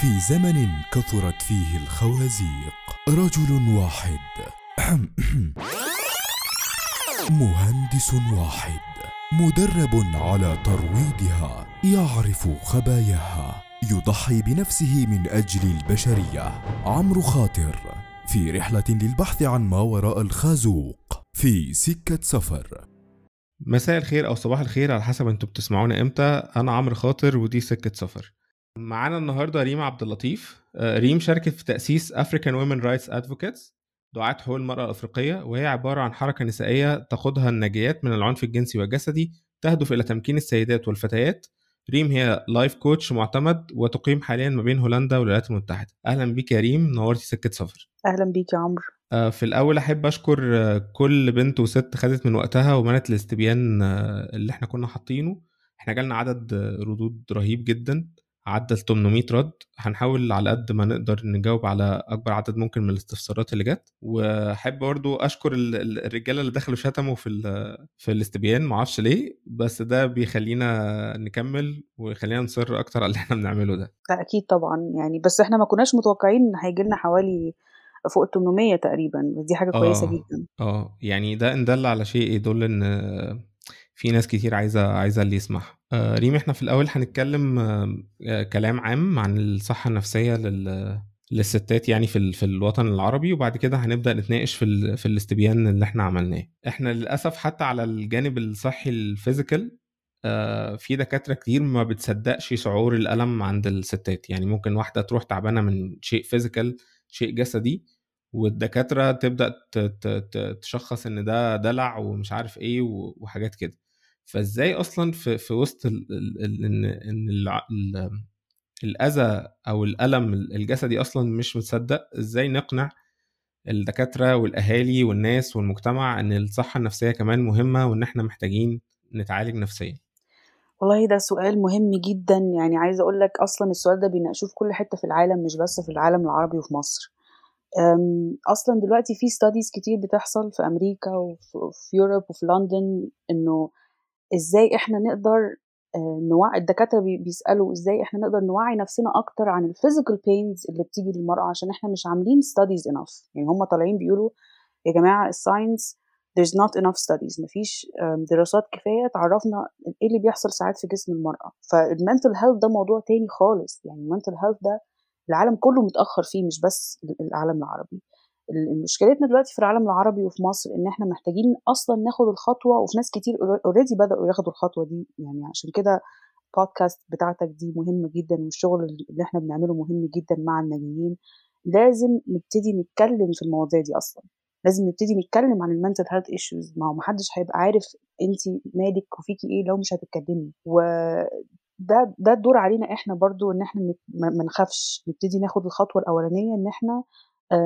في زمن كثرت فيه الخوازيق. رجل واحد. مهندس واحد. مدرب على ترويضها. يعرف خباياها. يضحي بنفسه من أجل البشرية. عمرو خاطر. في رحلة للبحث عن ما وراء الخازوق. في سكة سفر. مساء الخير أو صباح الخير على حسب أنتوا بتسمعونا إمتى. أنا عمرو خاطر ودي سكة سفر. معانا النهارده ريم عبد اللطيف. آه، ريم شاركت في تأسيس African Women Rights Advocates دعاة حقوق المرأة الأفريقية وهي عبارة عن حركة نسائية تقودها الناجيات من العنف الجنسي والجسدي تهدف إلى تمكين السيدات والفتيات. ريم هي life coach معتمد وتقيم حاليا ما بين هولندا والولايات المتحدة. أهلا بيك يا ريم نورتي سكة سفر. أهلا بيك يا عمرو. آه، في الأول أحب أشكر آه، كل بنت وست خدت من وقتها وملت الاستبيان اللي إحنا كنا حاطينه. إحنا جالنا عدد ردود رهيب جدا. عدى ال 800 رد. هنحاول على قد ما نقدر نجاوب على أكبر عدد ممكن من الاستفسارات اللي جت. وأحب برضو أشكر ال- ال- الرجالة اللي دخلوا شتموا في في الاستبيان. معرفش ليه بس ده بيخلينا نكمل ويخلينا نصر أكتر على اللي إحنا بنعمله ده. لا أكيد طبعا. يعني بس إحنا ما كناش متوقعين إن هيجي لنا حوالي فوق ال 800 تقريبا. بس دي حاجة كويسة آه. جدا. آه. يعني ده إن دل على شيء يدل إن في ناس كتير عايزة عايزة اللي يسمعها. ريم إحنا في الأول هنتكلم آه، آه، كلام عام عن الصحة النفسية لل للستات يعني في في الوطن العربي وبعد كده هنبدأ نتناقش في في الاستبيان اللي إحنا عملناه. إحنا للأسف حتى على الجانب الصحي ال physical آه، في دكاترة كتير ما بتصدقش شعور الألم عند الستات. يعني ممكن واحدة تروح تعبانة من شيء physical شيء جسدي والدكاترة تبدأ تشخص إن ده دلع ومش عارف إيه وحاجات كده. فازاي أصلا في في وسط ال ال ال إن إن الع- ال الأذى أو الألم الجسدي أصلا مش متصدق إزاي نقنع الدكاترة والأهالي والناس والمجتمع إن الصحة النفسية كمان مهمة وإن إحنا محتاجين نتعالج نفسيا؟ والله ده سؤال مهم جدا يعني عايزة أقول لك أصلا السؤال ده بيناقشوه في كل حتة في العالم مش بس في العالم العربي وفي مصر. أصلا دلوقتي في studies كتير بتحصل في أمريكا وفي Europe وفي لندن إنه إزاي إحنا نقدر آه، نوعي الدكاترة بي- بيسألوا إزاي إحنا نقدر نوعي نفسنا أكتر عن ال physical pains اللي بتيجي للمرأة عشان إحنا مش عاملين studies enough يعني هم طالعين بيقولوا يا جماعة ال science there's not enough studies مفيش دراسات كفاية تعرفنا إيه اللي بيحصل ساعات في جسم المرأة. فال mental health ده موضوع تاني خالص. يعني ال mental health ده العالم كله متأخر فيه مش بس العالم العربي. ال- مشكلتنا دلوقتي في العالم العربي وفي مصر إن إحنا محتاجين أصلا ناخد الخطوة وفي ناس كتير already بدأوا ياخدوا الخطوة دي يعني عشان كده البودكاست بتاعتك دي مهمة جدا والشغل اللي إحنا بنعمله مهم جدا مع الناجيين. لازم نبتدي نتكلم في المواضيع دي أصلا. لازم نبتدي نتكلم عن ال mental health issues ما هو محدش هيبقى عارف انت مالك وفيكي إيه لو مش هتتكلمي. وده ده الدور علينا إحنا برضو إن إحنا ما نخافش. نبتدي ناخد الخطوة الأولانية إن إحنا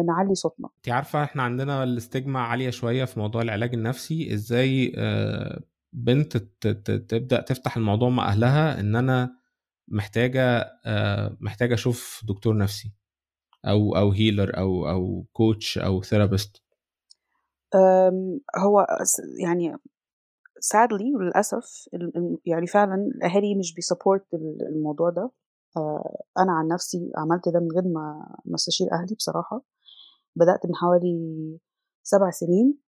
نعلي صوتنا. انت عارفة إحنا عندنا ال stigma عالية شوية في موضوع العلاج النفسي إزاي آه، بنت تبدأ تفتح الموضوع مع أهلها ان أنا محتاجة آه، محتاجة أشوف دكتور نفسي أو أو healer أو أو coach أو therapist هو يعني ال- ال- يعني فعلا الأهالي مش بي support الموضوع ده. آه، أنا عن نفسي عملت ده من غير ما ما استشير أهلي بصراحة. بدأت من حوالي سبع سنين.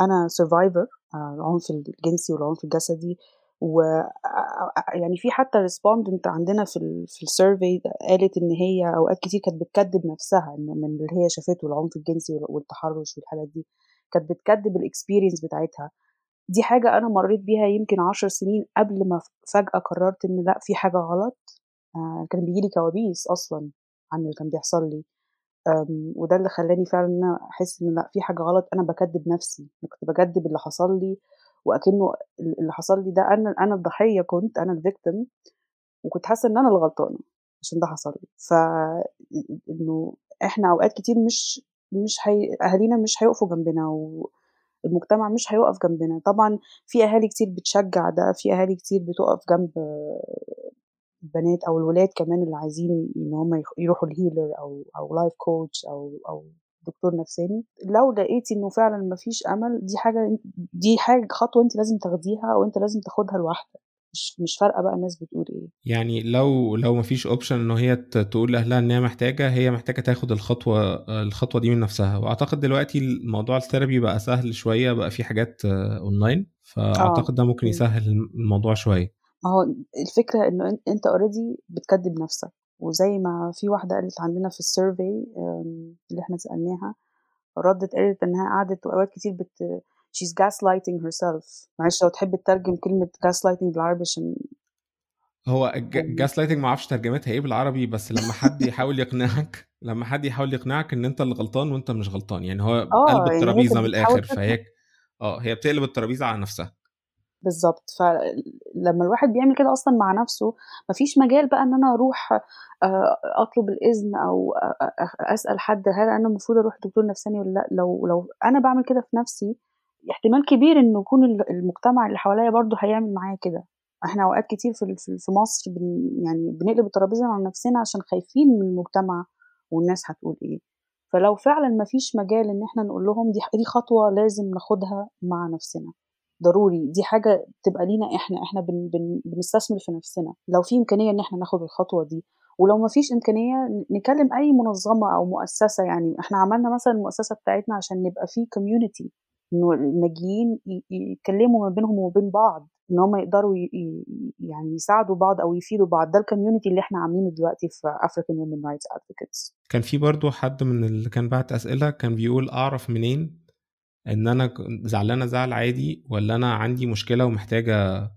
أنا survivor العنف الجنسي والعنف الجسدي. و يعني في حتى respondent عندنا في في ال survey قالت إن هي أوقات كتير كانت بتكذب نفسها من اللي هي شافته العنف الجنسي والتحرش والحاجات دي كانت بتكذب ال experience بتاعتها. دي حاجة أنا مريت بيها يمكن عشر سنين قبل ما فجأة قررت إن لأ في حاجة غلط. آه كان بيجيلي كوابيس أصلا عن اللي كان بيحصل لي. وده اللي خلاني فعلا إن أنا أحس إن لأ في حاجة غلط أنا بكدب نفسي. كنت بكدب اللي حصل لي وأكنه اللي حصل لي ده أنا أنا الضحية كنت أنا ال victim وكنت حاسة إن أنا اللي غلطانة عشان ده حصل لي. ف إنه إحنا أوقات كتير مش مش هي... أهالينا مش هيقفوا جنبنا والمجتمع مش هيقف جنبنا. طبعا في أهالي كتير بتشجع ده في أهالي كتير بتقف جنب البنات أو الولاد كمان اللي عايزين إن هم يروحوا ال healer أو أو life coach أو أو دكتور نفساني لو لقيتي إنه فعلا مفيش أمل دي حاجة دي حاجة خطوة أنت لازم تاخديها أو أنت لازم تاخدها لوحدك مش مش فارقة بقى الناس بتقول إيه. يعني لو لو مفيش option إن هي تقول لأهلها إن هي محتاجة هي محتاجة تاخد الخطوة الخطوة دي من نفسها. وأعتقد دلوقتي الموضوع ال therapy بقى سهل شوية بقى في حاجات اونلاين فأعتقد ده ممكن يسهل الموضوع شوية. ما هو الفكرة إنه أنت already بتكذب نفسك. وزي ما في واحدة قالت عندنا في ال survey اللي إحنا سألناها ردت قالت إنها قعدت اوقات كتير بت she's gaslighting herself. معلش لو تحب تترجم كلمة gaslighting بالعربي عشان هو gaslighting ما أعرفش ترجمتها إيه بالعربي بس لما حد يحاول يقنعك لما حد يحاول يقنعك إن أنت اللي غلطان وأنت مش غلطان. يعني هو قلب يعني الترابيزة من الآخر فهي آه هي بتقلب الترابيزة على نفسها. بالظبط فلما الواحد بيعمل كده أصلا مع نفسه مفيش مجال بقى إن أنا أروح أطلب الإذن أو أسأل حد هل أنا المفروض أروح دكتور نفساني ولا لأ. لو لو أنا بعمل كده في نفسي احتمال كبير إنه يكون المجتمع اللي حواليا برضه هيعمل معايا كده. إحنا أوقات كتير في في مصر بن يعني بنقلب الترابيزة على نفسنا عشان خايفين من المجتمع والناس هتقول إيه. فلو فعلا ما فيش مجال إن إحنا نقول لهم دي دي خطوة لازم ناخدها مع نفسنا. ضروري دي حاجة تبقى لينا إحنا إحنا بن بن بنستثمر في نفسنا. لو في إمكانية إن إحنا ناخد الخطوة دي ولو ما فيش إمكانية نكلم أي منظمة أو مؤسسة يعني إحنا عملنا مثلا المؤسسة بتاعتنا عشان نبقى في community انه الناجيين يتكلموا ما بينهم وبين بعض إن هم يقدروا يعني يساعدوا بعض أو يفيدوا بعض. ده ال community اللي إحنا عاملينه دلوقتي في African Women Rights Advocates. كان في برضو حد من اللي كان بعت أسئلة كان بيقول أعرف منين؟ إن أنا زعلانه زعل عادي ولا أنا عندي مشكلة ومحتاجة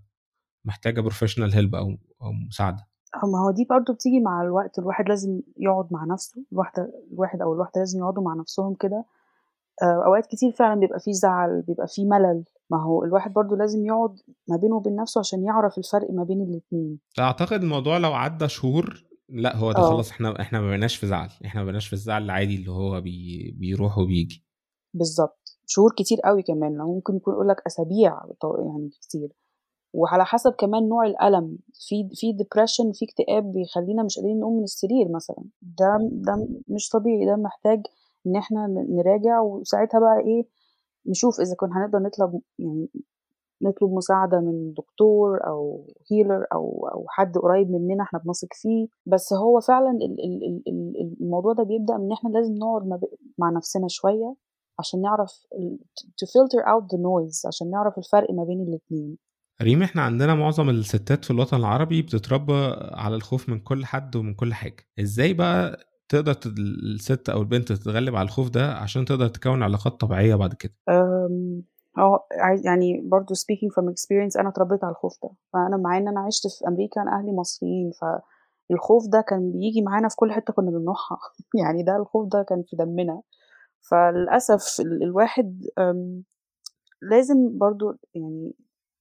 محتاجة بروفيشنال هيلب أو أو مساعدة؟ ما هو دي برضو بتيجي مع الوقت الواحد لازم يقعد مع نفسه الواحدة الواحد أو الواحدة لازم يقعدوا مع نفسهم كده. أوقات كتير فعلا بيبقى فيه زعل بيبقى فيه ملل. ما هو الواحد برضو لازم يقعد ما بينه وبين نفسه عشان يعرف الفرق ما بين الاتنين. أعتقد الموضوع لو عدى شهور لا هو ده آه. خلاص إحنا إحنا ما بقيناش في زعل. إحنا ما بقيناش في الزعل العادي اللي هو بي بيروح وبيجي. بالظبط. شهور كتير قوي كمان ممكن يكون يقول لك أسابيع يعني كتير. وعلى حسب كمان نوع الألم في في depression في اكتئاب بيخلينا مش قادرين نقوم من السرير مثلا. ده ده مش طبيعي ده محتاج إن إحنا نراجع وساعتها بقى إيه نشوف إذا كنا هنقدر نطلب يعني نطلب مساعدة من دكتور أو هيلر أو أو حد قريب مننا إحنا بنثق فيه. بس هو فعلا ال ال ال الموضوع ده بيبدأ من إحنا لازم نقعد مع نفسنا شوية. عشان نعرف to filter out the noise عشان نعرف الفرق ما بين الاتنين. ريم إحنا عندنا معظم الستات في الوطن العربي بتتربى على الخوف من كل حد ومن كل حاجة. إزاي بقى تقدر الست أو البنت تتغلب على الخوف ده عشان تقدر تكون علاقات طبيعية بعد كده؟ آه يعني برضو speaking from experience أنا اتربيت على الخوف ده. فأنا مع إن أنا عشت في أمريكا أنا أهلي مصريين فالخوف ده كان بيجي معانا في كل حتة كنا بنروحها. يعني ده الخوف ده كان في دمنا. فللأسف الواحد لازم برضو يعني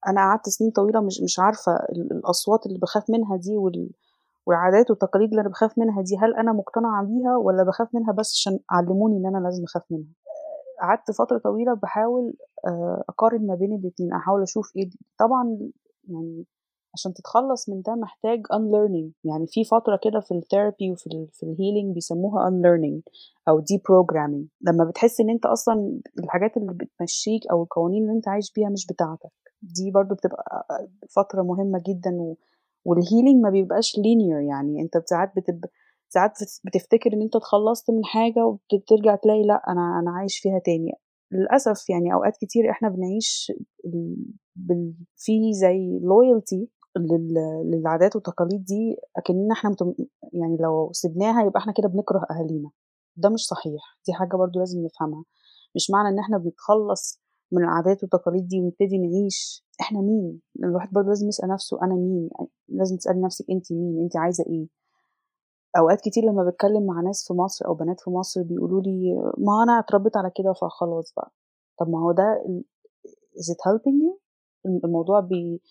أنا قعدت سنين طويلة مش مش عارفة الأصوات اللي بخاف منها دي وال والعادات والتقاليد اللي أنا بخاف منها دي هل أنا مقتنعة بيها ولا بخاف منها بس عشان علموني إن أنا لازم أخاف منها قعدت فترة طويلة بحاول أقارن ما بين الاتنين أحاول أشوف إيه دي. طبعا يعني عشان تتخلص من ده محتاج unlearning. يعني في فترة كده في ال therapy وفي ال في ال healing بيسموها unlearning أو deprogramming. لما بتحس إن أنت أصلا الحاجات اللي بتمشيك أو القوانين اللي أنت عايش بيها مش بتاعتك. دي برضو بتبقى فترة مهمة جدا و وال healing ما بيبقاش linear. يعني أنت ساعات بتبقى ساعات بتفتكر إن أنت اتخلصت من حاجة وبترجع تلاقي لأ أنا أنا عايش فيها تاني. للأسف يعني أوقات كتير إحنا بنعيش. في زي لل... للعادات والتقاليد دي أكننا إحنا متم... يعني لو سبناها يبقى إحنا كده بنكره أهالينا. ده مش صحيح. دي حاجة برضو لازم نفهمها. مش معنى إن إحنا بنتخلص من العادات والتقاليد دي ونبتدي نعيش. إحنا مين؟ الواحد برضو لازم يسأل نفسه أنا مين؟ لازم تسألي نفسك أنت مين؟ أنت عايزة إيه؟ أوقات كتير لما بتكلم مع ناس في مصر أو بنات في مصر بيقولوا لي ما أنا اتربيت على كده فخلاص بقى. طب ما هو ده is it helping you الموضوع بي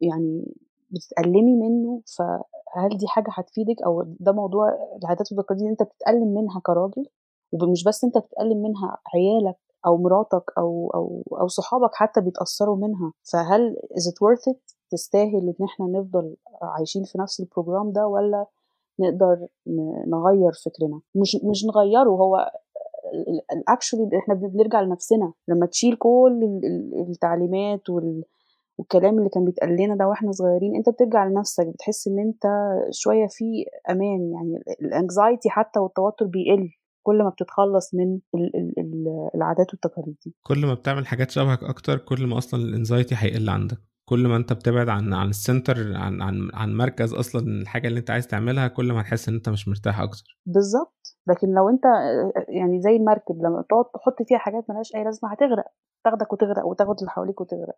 يعني بتتألمي منه فهل دي حاجة هتفيدك؟ أو ده موضوع العادات والتقاليد أنت بتتألم منها كراجل ومش بس أنت بتتألم منها عيالك أو مراتك أو أو أو صحابك حتى بيتأثروا منها. فهل is it worth it تستاهل إن إحنا نفضل عايشين في نفس ال program ده ولا نقدر نغير فكرنا؟ مش مش نغيره هو ال actually إحنا بنرجع لنفسنا. لما تشيل كل التعليمات وال والكلام اللي كان بيتقال لنا ده وإحنا صغيرين أنت بترجع لنفسك بتحس إن أنت شوية في أمان يعني ال anxiety حتى والتوتر بيقل كل ما بتتخلص من ال- ال- ال- العادات والتقاليد دي. كل ما بتعمل حاجات شبهك أكتر كل ما أصلا ال anxiety هيقل عندك. كل ما أنت بتبعد عن عن ال center عن عن عن مركز أصلا الحاجة اللي أنت عايز تعملها كل ما هتحس إن أنت مش مرتاح أكتر. بالظبط. لكن لو أنت يعني زي المركب لما تقعد تحط فيها حاجات ملهاش أي لازمة هتغرق. تاخدك وتغرق وتاخد اللي حواليك وتغرق.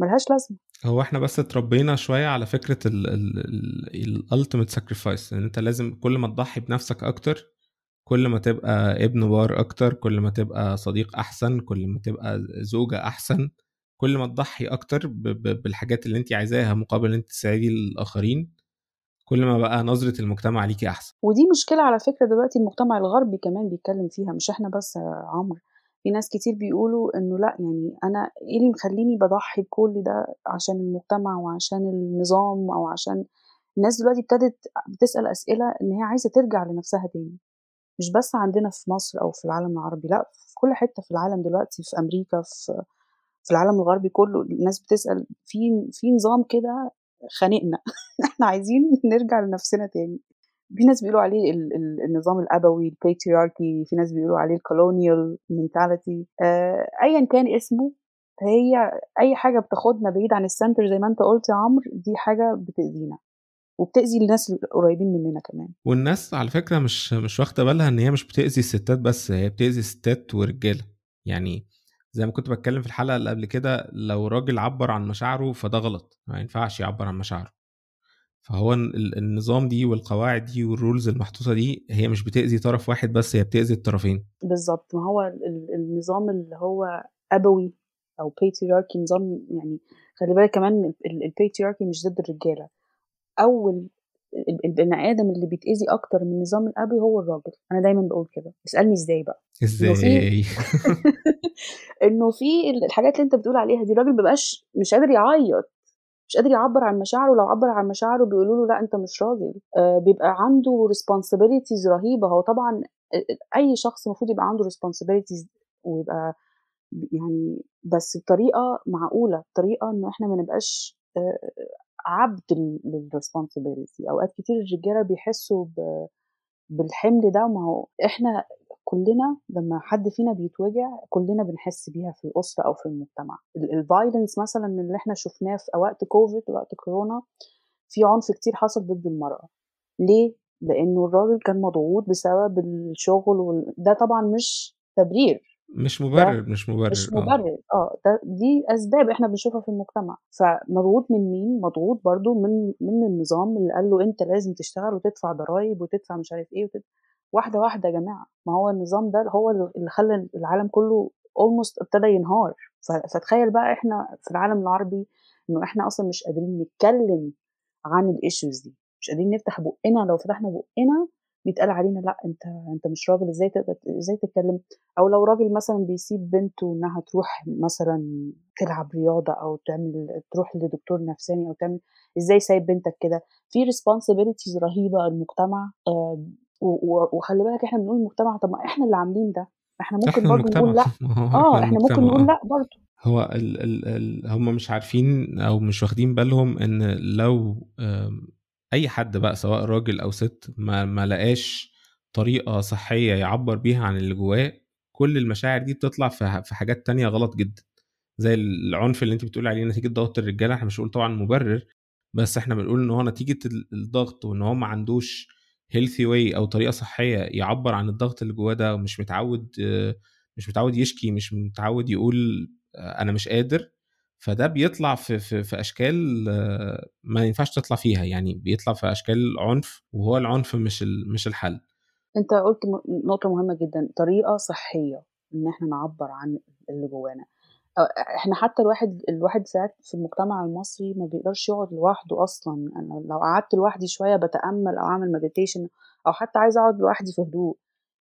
ملهاش لازمة. هو إحنا بس اتربينا شوية على فكرة ال ultimate sacrifice إن أنت لازم كل ما تضحي بنفسك أكتر كل ما تبقى ابن بار أكتر كل ما تبقى صديق أحسن كل ما تبقى زوجة أحسن كل ما تضحي أكتر ب- ب- بالحاجات اللي أنت عايزاها مقابل إن أنت تساعدي الآخرين كل ما بقى نظرة المجتمع ليكي أحسن. ودي مشكلة على فكرة دلوقتي المجتمع الغربي كمان بيتكلم فيها مش إحنا بس يا عمرو. في ناس كتير بيقولوا إنه لأ يعني أنا إيه اللي مخليني بضحي بكل ده؟ عشان المجتمع وعشان النظام أو عشان الناس دلوقتي ابتدت بتسأل أسئلة إن هي عايزة ترجع لنفسها تاني. مش بس عندنا في مصر أو في العالم العربي لأ في كل حتة في العالم دلوقتي في أمريكا في في العالم الغربي كله الناس بتسأل في في نظام كده خانقنا. إحنا عايزين نرجع لنفسنا تاني. في ناس بيقولوا عليه ال ال النظام الأبوي ال patriarchy في ناس بيقولوا عليه ال colonial mentality آه ايا كان اسمه هي أي حاجة بتاخدنا بعيد عن ال center زي ما أنت قلت يا عمرو دي حاجة بتأذينا وبتأذي الناس القريبين مننا كمان. والناس على فكرة مش مش واخدة بالها إن هي مش بتأذي الستات بس هي بتأذي ستات ورجالة. يعني زي ما كنت بتكلم في الحلقة اللي قبل كده لو راجل عبر عن مشاعره فده غلط ما ينفعش يعبر عن مشاعره. فهو ال- النظام دي والقواعد دي وال rules المحطوطة دي هي مش بتأذي طرف واحد بس هي بتأذي الطرفين. بالظبط. ما هو ال- ال- النظام اللي هو أبوي أو patriarchy نظام يعني خلي بالك كمان ال patriarchy مش ضد الرجالة. أول ال- البني آدم اللي بيتأذي أكتر من النظام الابوي هو الراجل. أنا دايما بقول كده. اسألني إزاي بقى؟ إزاي؟ إنه في الحاجات اللي أنت بتقول عليها دي الراجل مبقاش مش قادر يعيط. مش قادر يعبر عن مشاعره لو عبر عن مشاعره بيقولوا له لا أنت مش راجل. آه بيبقى عنده responsibilities رهيبة. هو طبعا أي شخص المفروض يبقى عنده responsibilities ويبقى يعني بس بطريقة معقولة بطريقة إنه إحنا ما نبقاش آه عبد للريسبونسبيلتي أوقات كتير الرجالة بيحسوا ب- بالحمل ده ما هو إحنا كلنا لما حد فينا بيتوجع كلنا بنحس بيها في الأسرة أو في المجتمع. ال violence مثلا اللي إحنا شفناه في وقت كوفيد وقت كورونا في عنف كتير حصل ضد المرأة. ليه؟ لأنه الراجل كان مضغوط بسبب الشغل وال... ده طبعا مش تبرير. مش مبرر مش مبرر مش آه. مبرر آه ده دي أسباب إحنا بنشوفها في المجتمع فمضغوط من مين مضغوط برضو من من النظام اللي قال له أنت لازم تشتغل وتدفع ضرائب وتدفع مش عارف إيه وتدفع. واحدة واحدة يا جماعة ما هو النظام ده هو اللي خلى العالم كله almost ابتدى ينهار فتخيل بقى إحنا في العالم العربي إنه إحنا أصلا مش قادرين نتكلم عن ال issues دي مش قادرين نفتح بقنا لو فتحنا بقنا بيتقال علينا لأ أنت أنت مش راجل إزاي تقدر إزاي تتكلم؟ أو لو راجل مثلا بيسيب بنته إنها تروح مثلا تلعب رياضة أو تعمل تروح لدكتور نفساني أو تعمل إزاي سايب بنتك كده؟ في responsibilities رهيبة المجتمع آه وخلي بالك إحنا بنقول المجتمع طب ما إحنا اللي عاملين ده. إحنا ممكن برضه نقول لأ. آه إحنا ممكن نقول آه. لأ برضه هو ال ال ال هم مش عارفين أو مش واخدين بالهم إن لو أي حد بقى سواء راجل أو ست ما ما لقاش طريقة صحية يعبر بيها عن اللي جواه كل المشاعر دي بتطلع في حاجات تانية غلط جدا. زي العنف اللي أنت بتقول عليه نتيجة ضغط الرجالة. إحنا مش بنقول طبعا مبرر بس إحنا بنقول إن هو نتيجة ال- الضغط وإن هو ما عندوش healthy way أو طريقة صحية يعبر عن الضغط اللي جواه ده ومش متعود مش متعود يشكي مش متعود يقول أنا مش قادر. فده بيطلع في في, في أشكال آه، ما ينفعش تطلع فيها. يعني بيطلع في أشكال عنف وهو العنف مش مش الحل. أنت قلت م- نقطة مهمة جدا طريقة صحية إن إحنا نعبر عن اللي جوانا. إحنا حتى الواحد الواحد ساعات في المجتمع المصري ما بيقدرش يقعد لوحده أصلا. أنا لو قعدت لوحدي شوية بتأمل أو أعمل مديتيشن أو حتى عايزة أقعد لوحدي في هدوء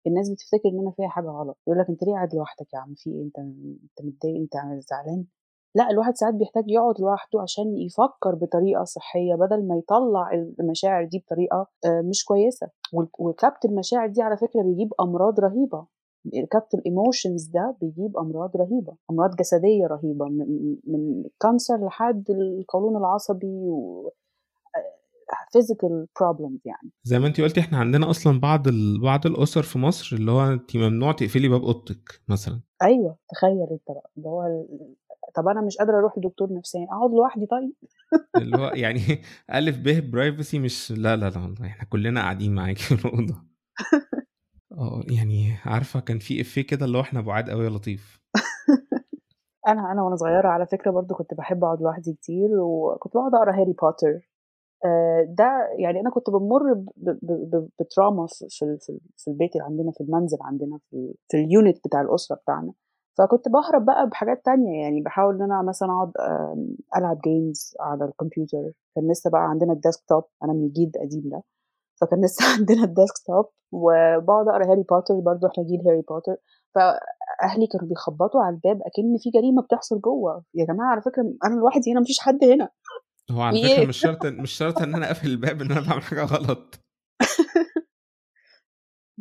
الناس بتفتكر إن أنا فيها حاجة غلط. يقول لك أنت ليه قاعد لوحدك يا عم؟ في إيه؟ أنت أنت متضايق؟ أنت زعلان؟ لا الواحد ساعات بيحتاج يقعد لوحده عشان يفكر بطريقة صحية بدل ما يطلع المشاعر دي بطريقة آه، مش كويسة. وكبت المشاعر دي على فكرة بيجيب أمراض رهيبة. كبت ال emotions ده بيجيب أمراض رهيبة أمراض جسدية رهيبة من من ال cancer لحد القولون العصبي و physical problems يعني. زي ما انت قلتي إحنا عندنا أصلا بعض ال... بعض الأسر في مصر اللي هو انت ممنوع تقفلي باب أوضتك مثلا. أيوه تخيل انت بقى اللي هو ال- طب أنا مش قادرة أروح لدكتور نفساني أقعد لوحدي طيب؟ اللي هو يعني ألف ب privacy مش لا لا لا إحنا كلنا قاعدين معاكي في الأوضة. آه يعني عارفة كان في إفيه كده اللي هو إحنا بعاد قوي يا لطيف. أنا أنا وأنا صغيرة على فكرة برضو كنت بحب أقعد لوحدي كتير وكنت بقعد أقرأ هاري بوتر. آه، ده يعني أنا كنت بمر ب trauma في في البيت اللي عندنا في المنزل عندنا في ال unit بتاع الأسرة بتاعنا. فكنت بهرب بقى بحاجات تانية يعني بحاول إن أنا مثلا أقعد ألعب games على الكمبيوتر. كان لسه بقى عندنا ال desktop أنا من الجيل القديم ده فكان لسه عندنا ال desktop. وبقعد أقرأ هاري بوتر برضو إحنا جيل هاري بوتر. فأهلي كانوا بيخبطوا على الباب أكن في جريمة بتحصل جوه. يا جماعة على فكرة أنا لوحدي هنا مفيش حد هنا. هو على فكرة مش شرط مش شرط إن أنا أقفل الباب إن أنا بعمل حاجة غلط.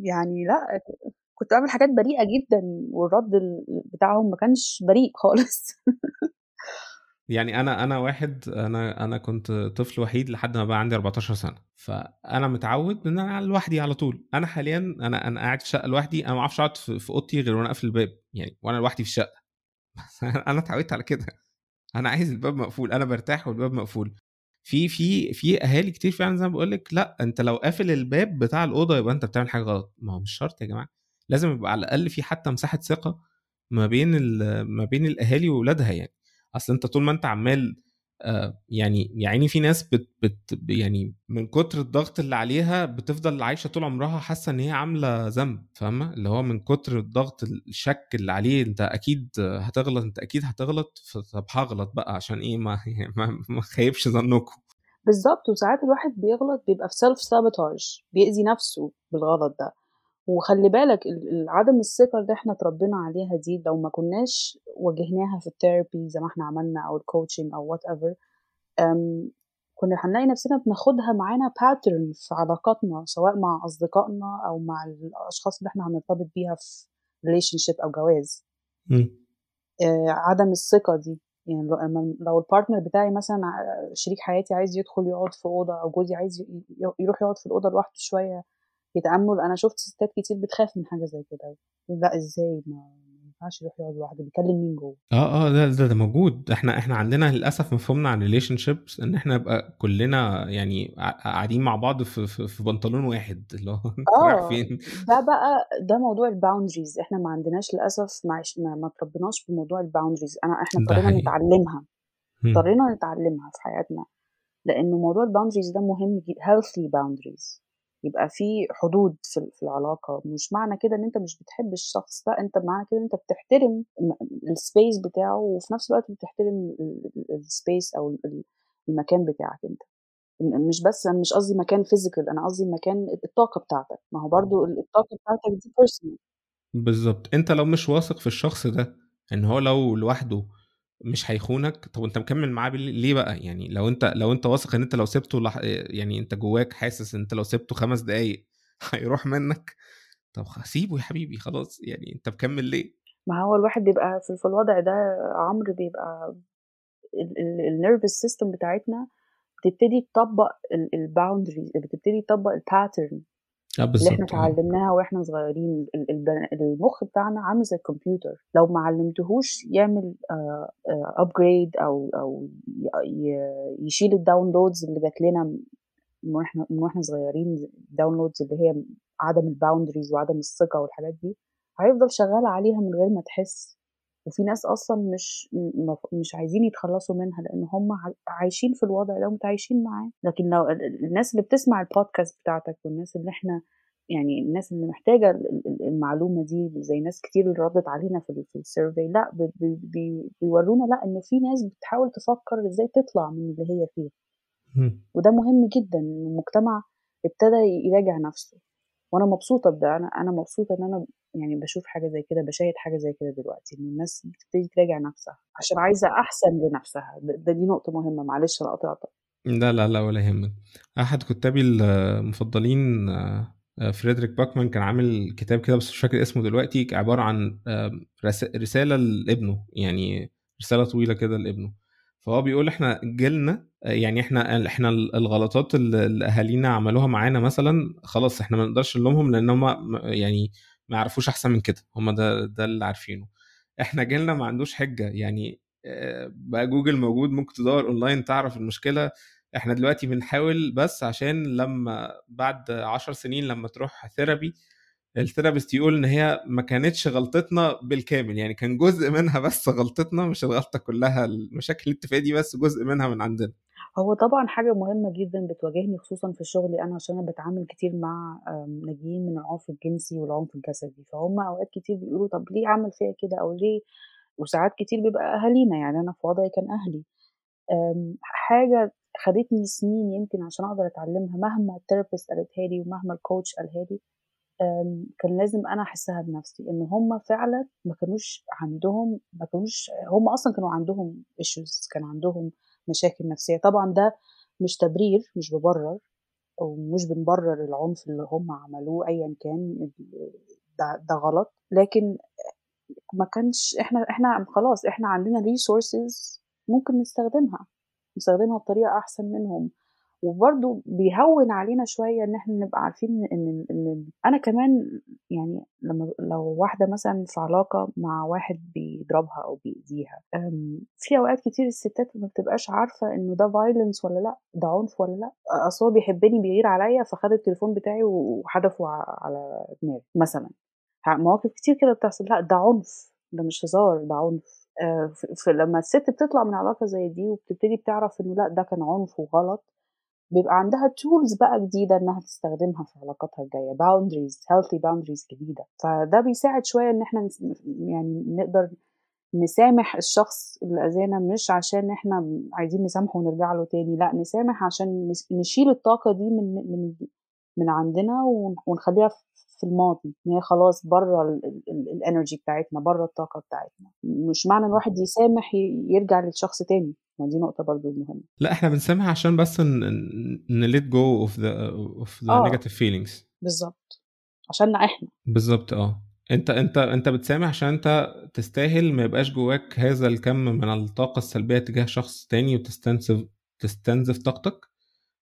يعني لأ كنت بعمل حاجات بريئة جدا والرد ال- بتاعهم ما كانش بريء خالص. يعني أنا أنا واحد أنا أنا كنت طفل وحيد لحد ما بقى عندي 14 سنة. فأنا متعود إن أنا لوحدي على طول. أنا حاليا أنا أنا قاعد في شقة لوحدي. أنا ما أعرفش أقعد في أوضتي غير وأنا قافل الباب. يعني وأنا لوحدي في الشقة. أنا اتعودت على كده. أنا عايز الباب مقفول. أنا برتاح والباب مقفول. في في في أهالي كتير فعلا زي ما بقول لك لأ أنت لو قافل الباب بتاع الأوضة يبقى أنت بتعمل حاجة غلط. ما هو مش شرط يا جماعة. لازم يبقى على الأقل في حتى مساحة ثقة ما بين ما بين الأهالي واولادها يعني. أصل أنت طول ما أنت عمال آه، يعني يعني في ناس بت بت يعني من كتر الضغط اللي عليها بتفضل عايشة طول عمرها حاسة إن هي عاملة ذنب فاهمة؟ اللي هو من كتر الضغط الشك اللي عليه أنت أكيد هتغلط أنت أكيد هتغلط طب هغلط بقى عشان إيه؟ ما ما, ما خيبش ظنكم. بالظبط. وساعات الواحد بيغلط بيبقى في self sabotage بيأذي نفسه بالغلط ده. وخلي بالك ال- ال- عدم الثقة اللي إحنا اتربينا عليها دي لو ما كناش واجهناها في ال therapy زي ما إحنا عملنا أو ال coaching أو whatever كنا هنلاقي نفسنا بناخدها معانا pattern في علاقاتنا سواء مع أصدقائنا أو مع الأشخاص اللي إحنا هنرتبط بيها في relationship أو جواز. آه، عدم الثقة دي. يعني لو لو ال partner بتاعي مثلا شريك حياتي عايز يدخل يقعد في أوضة أو جوزي عايز يروح يقعد في الأوضة لوحده شوية يتأمل أنا شفت ستات كتير بتخاف من حاجة زي كده. لا إزاي؟ ما ينفعش يروح يقعد لوحده بيكلم مين جوه؟ آه آه ده ده, ده موجود. إحنا إحنا عندنا للأسف مفهومنا عن relationships إن إحنا نبقى كلنا يعني قاعدين مع بعض في في, في بنطلون واحد. اللي هو آه فين؟ ده بقى ده موضوع ال boundaries إحنا ما عندناش للأسف ما, ما, ما تربيناش بموضوع ال boundaries أنا إحنا اضطرينا نتعلمها. اضطرينا نتعلمها في حياتنا. لأنه موضوع ال boundaries ده مهم healthy boundaries. يبقى في حدود في العلاقة. مش معنى كده إن أنت مش بتحب الشخص لا أنت معنى كده أنت بتحترم ال space بتاعه وفي نفس الوقت بتحترم ال space أو ال- المكان بتاعك أنت. مش بس أنا مش قصدي مكان physical أنا قصدي مكان الطاقة بتاعتك. ما هو برضو الطاقة بتاعتك دي personal بالظبط أنت لو مش واثق في الشخص ده إن هو لو لوحده مش هيخونك طب انت مكمل معاه ليه بقى؟ يعني لو أنت لو أنت واثق إن أنت لو سبته لح... يعني أنت جواك حاسس إن أنت لو سبته خمس دقايق هيروح منك. طب سيبه يا حبيبي خلاص يعني أنت مكمل ليه؟ ما هو الواحد بيبقى في الوضع ده عمرو بيبقى ال nervous system بتاعتنا بتبتدي تطبق ال boundaries بتبتدي تطبق ال pattern اللي إحنا آه. اتعلمناها وإحنا صغيرين المخ بتاعنا عامل زي الكمبيوتر لو ما علمتهوش يعمل upgrade أو أو ي- ي- يشيل ال downloads اللي جات لنا من وإحنا من وإحنا صغيرين ال downloads اللي هي عدم ال boundaries وعدم الثقة والحاجات دي هيفضل شغال عليها من غير ما تحس. وفي ناس أصلا مش مش عايزين يتخلصوا منها لأن هم عايشين في الوضع ده ومتعايشين معاه. لكن لو ال- ال- الناس اللي بتسمع البودكاست بتاعتك والناس اللي إحنا يعني الناس اللي محتاجة ال- ال- المعلومة دي زي ناس كتير اللي ردت علينا في ال- في ال survey لأ بي- بي- بي- بيورونا لأ إن في ناس بتحاول تفكر إزاي تطلع من اللي هي فيه. وده مهم جدا إن المجتمع ابتدى يراجع نفسه. وأنا مبسوطة بده. أنا أنا مبسوطة إن أنا يعني بشوف حاجة زي كده بشاهد حاجة زي كده دلوقتي إن الناس بتبتدي تراجع نفسها عشان عايزة أحسن لنفسها. ده دي نقطة مهمة معلش أنا قطعتك لا لا لا ولا يهمك. أحد كتابي المفضلين آه، آه، فريدريك باكمان كان عامل كتاب كده بس مش فاكر اسمه دلوقتي عبارة عن رسالة لابنه يعني رسالة طويلة كده لابنه. فهو بيقول إحنا جيلنا يعني إحنا إحنا الغلطات اللي أهالينا عملوها معانا مثلا خلاص إحنا ما نقدرش نلومهم لأن هم يعني ما يعرفوش أحسن من كده هم ده ده اللي عارفينه. إحنا جيلنا ما عندوش حجة يعني بقى جوجل موجود ممكن تدور أونلاين تعرف المشكلة. إحنا دلوقتي بنحاول بس عشان لما بعد عشر سنين لما تروح therapy ال therapist يقول إن هي ما كانتش غلطتنا بالكامل يعني كان جزء منها بس غلطتنا مش الغلطة كلها المشاكل فيها دي بس جزء منها من عندنا. هو طبعا حاجة مهمة جدا بتواجهني خصوصا في شغلي أنا عشان أنا بتعامل كتير مع ناجيين من العنف الجنسي والعنف الجسدي فهم أوقات كتير بيقولوا طب ليه عمل فيا كده؟ أو ليه؟ وساعات كتير بيبقى أهالينا يعني أنا في وضعي كان أهلي. حاجة خدتني سنين يمكن عشان أقدر أتعلمها مهما ال therapist قالتها لي ومهما ال coach قالها لي كان لازم أنا أحسها بنفسي إن هم فعلا ما كانوش عندهم ما كانوش هم أصلا كانوا عندهم issues كان عندهم مشاكل نفسية. طبعا ده مش تبرير مش ببرر ومش بنبرر العنف اللي هم عملوه ايا كان ده, ده غلط. لكن ما كانش إحنا إحنا خلاص إحنا عندنا ريسورسز ممكن نستخدمها نستخدمها بطريقة أحسن منهم. وبرضه بيهون علينا شوية إن إحنا نبقى عارفين إن إن أنا كمان يعني لما لو واحدة مثلا في علاقة مع واحد بيضربها أو بيأذيها في أوقات كتير الستات ما بتبقاش عارفة إنه ده violence ولا لأ ده عنف ولا لأ أصل هو بيحبني بيغير عليا فخد التليفون بتاعي وحدفه على دماغي مثلا. مواقف كتير كده بتحصل لأ ده عنف ده مش هزار ده عنف. آه، فلما الست بتطلع من علاقة زي دي وبتبتدي بتعرف إنه لأ ده كان عنف وغلط بيبقى عندها tools بقى جديدة إنها تستخدمها في علاقاتها الجاية boundaries healthy boundaries جديدة. فده بيساعد شوية إن إحنا يعني نقدر نسامح الشخص اللي اذانا مش عشان إحنا عايزين نسامحه ونرجع له تاني لأ نسامح عشان نشيل الطاقة دي من من من عندنا ونخليها في الماضي إن هي خلاص بره ال energy بتاعتنا بره الطاقة بتاعتنا. مش معنى الواحد يسامح يرجع للشخص تاني. ما دي نقطة برضو مهمة. لا إحنا بنسامح عشان بس ن let go of the of the negative feelings بالظبط. عشان إحنا. بالظبط آه. انت انت انت بتسامح عشان انت تستاهل ما يبقاش جواك هذا الكم من الطاقة السلبية تجاه شخص تاني وتستنزف تستنزف طاقتك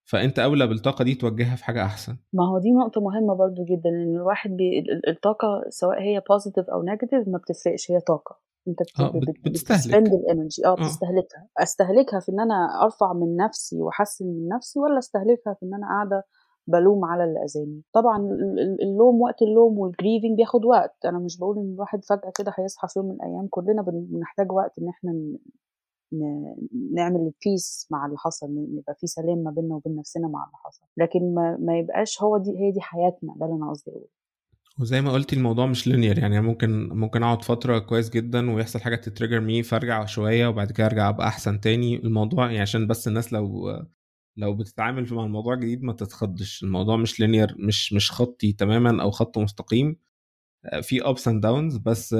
فانت اولى بالطاقة دي توجهها في حاجة أحسن. ما هو دي نقطة مهمة برضو جدا إن الواحد بي... الطاقة سواء هي positive أو negative ما بتفرقش هي طاقة. انت. آه بتستهلك. ال energy آه, آه. بتستهلكها. أستهلكها في إن أنا أرفع من نفسي وأحسن من نفسي ولا أستهلكها في إن أنا قاعدة بلوم على اللي اذاني طبعا اللوم وقت اللوم وال grieving بياخد وقت. أنا مش بقول إن الواحد فجأة كده هيصحى في يوم من الأيام. كلنا بنحتاج وقت إن إحنا نعمل ال peace مع اللي حصل يبقى في سلام ما بيننا وبين نفسنا مع اللي حصل. لكن ما, ما يبقاش هو دي هي دي حياتنا. ده اللي أنا قصدي أقوله. وزي ما قلتي الموضوع مش linear يعني ممكن ممكن أقعد فترة كويس جدا ويحصل حاجة ت trigger me فأرجع شوية وبعد كده أرجع أبقى أحسن تاني. الموضوع يعني عشان بس الناس لو لو بتتعامل مع الموضوع الجديد ما تتخضش. الموضوع مش linear مش مش خطي تماما أو خط مستقيم. في ups and downs بس